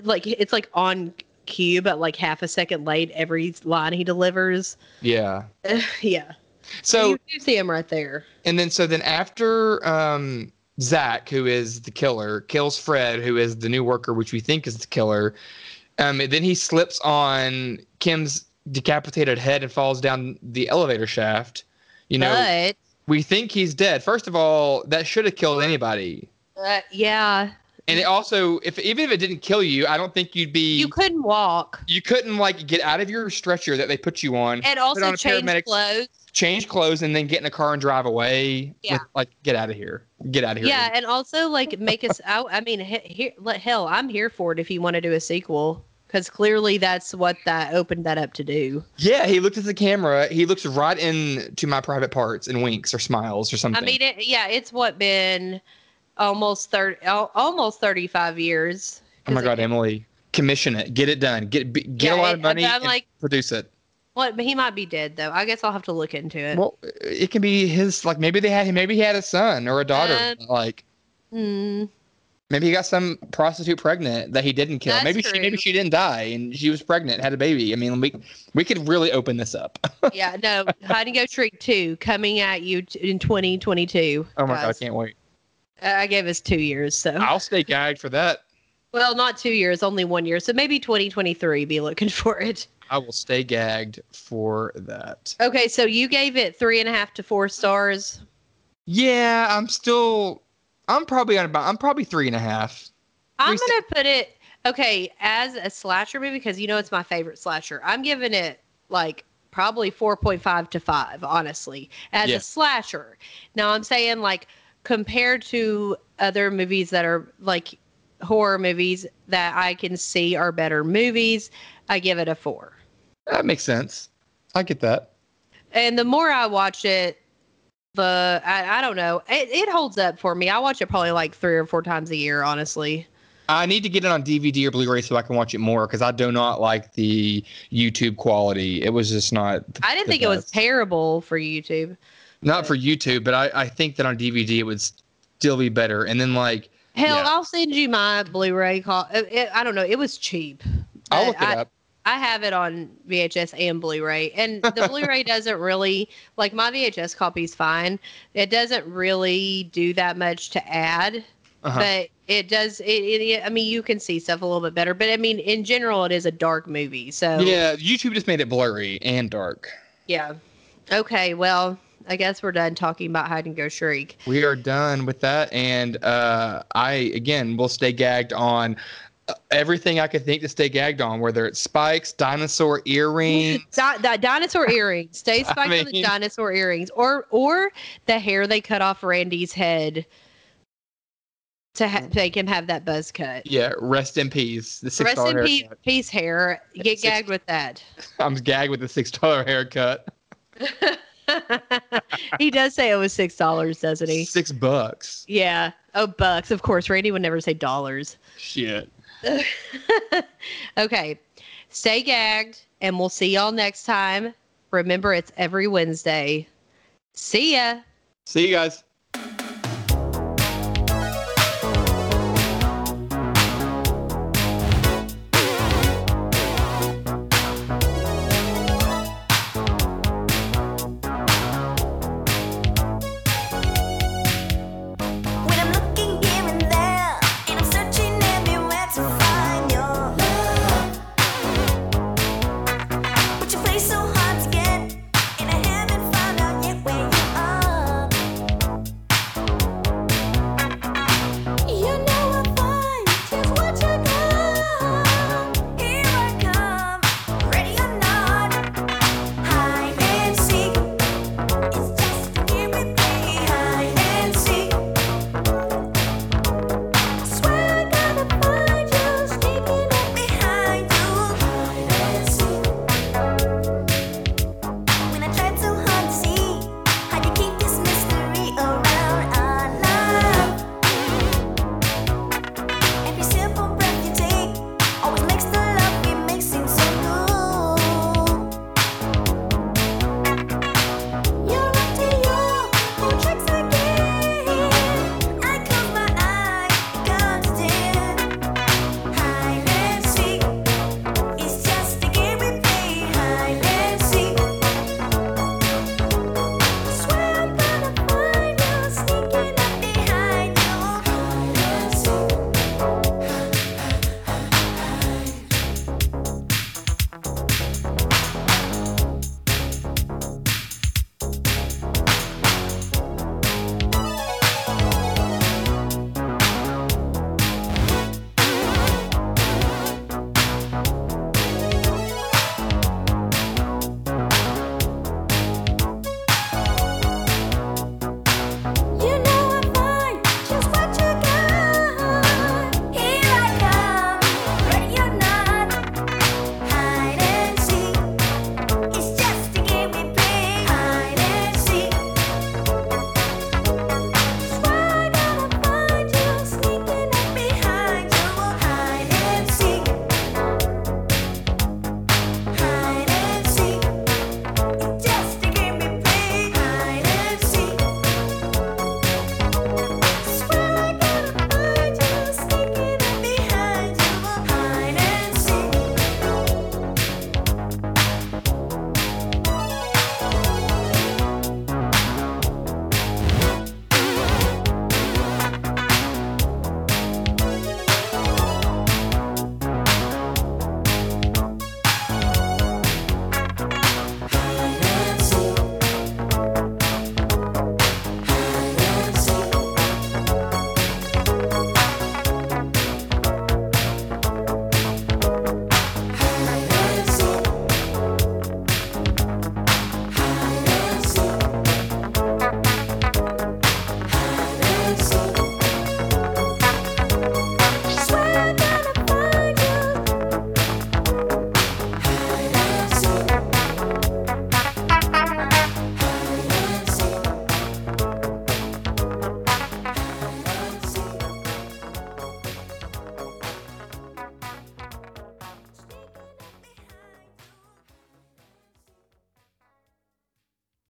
like it's like on cue, but like half a second late every line he delivers. yeah. yeah. So you do see him right there. and then so then after um Zach, who is the killer, kills Fred, who is the new worker, which we think is the killer. Um, and then he slips on Kim's decapitated head and falls down the elevator shaft. You know, but we think he's dead. First of all, that should have killed anybody. uh, yeah, And it also, if even if it didn't kill you, I don't think you'd be. you couldn't walk you couldn't like get out of your stretcher that they put you on, and also a change clothes. change clothes, and then get in a car and drive away. Yeah. With, like, get out of here. Get out of here. Yeah, and also like make us out. I mean, he- here, hell, I'm here for it if you want to do a sequel because clearly that's what that opened that up to do. Yeah, he looked at the camera. He looks right into my private parts and winks or smiles or something. I mean, it, yeah, it's what been almost thirty, almost thirty five years. oh my God, it- Emily, commission it, get it done, get get Yeah, a lot it- of money, I'm and like- produce it. What? But he might be dead though. I guess I'll have to look into it. Well, it can be his. Like maybe they had maybe he had a son or a daughter. Um, like Hmm. Maybe he got some prostitute pregnant that he didn't kill. That's maybe she maybe she didn't die and she was pregnant, had a baby. I mean, we we could really open this up. yeah, no, Hide and Go Shriek two coming at you t- in 2022. oh my God, I can't wait. I gave us two years, so I'll stay gagged for that. well, not two years, only one year. So maybe 2023. Be looking for it. I will stay gagged for that. Okay, so you gave it three and a half to four stars. Yeah, I'm still. I'm probably on about. I'm probably three and a half. I'm gonna put it okay as a slasher movie because you know it's my favorite slasher. I'm giving it like probably 4.5 to 5 honestly as Yeah. a slasher now i'm saying like compared to other movies that are like horror movies that i can see are better movies i give it a 4 That makes sense. I get that. and the more i watch it the i, I don't know it, it holds up for me i watch it probably like three or four times a year honestly I need to get it on DVD or Blu-ray so I can watch it more because I do not like the YouTube quality. It was just not. i didn't the think it was terrible for youtube not for YouTube, but I, I think that on DVD it would still be better. And then like Hell, Yeah. I'll send you my Blu-ray. Call. It, it- I don't know. It was cheap. I'll look it I, up. I have it on VHS and Blu-ray, and the Blu-ray doesn't really like my VHS copy's fine. It doesn't really do that much to add, Uh-huh. but it does. It, it. I mean, you can see stuff a little bit better, but I mean, in general, it is a dark movie. So Yeah, YouTube just made it blurry and dark. yeah. Okay, well, I guess we're done talking about hide and go shriek. We are done with that, and uh, I again will stay gagged on everything I could think to stay gagged on, whether it's spikes, dinosaur earrings. Di- di- dinosaur earrings. Stay I spiked on the dinosaur earrings, or or the hair they cut off Randy's head to ha- mm. make him have that buzz cut. yeah, rest in peace. The six Rest in pe- peace, hair. Get Six- gagged with that. I'm gagged with the six dollar haircut. he does say it was six dollars, doesn't he? Six bucks. Yeah. Oh, bucks. Of course, Randy would never say dollars. Shit. okay. Stay gagged, and we'll see y'all next time. Remember, it's every Wednesday. See ya. See you guys.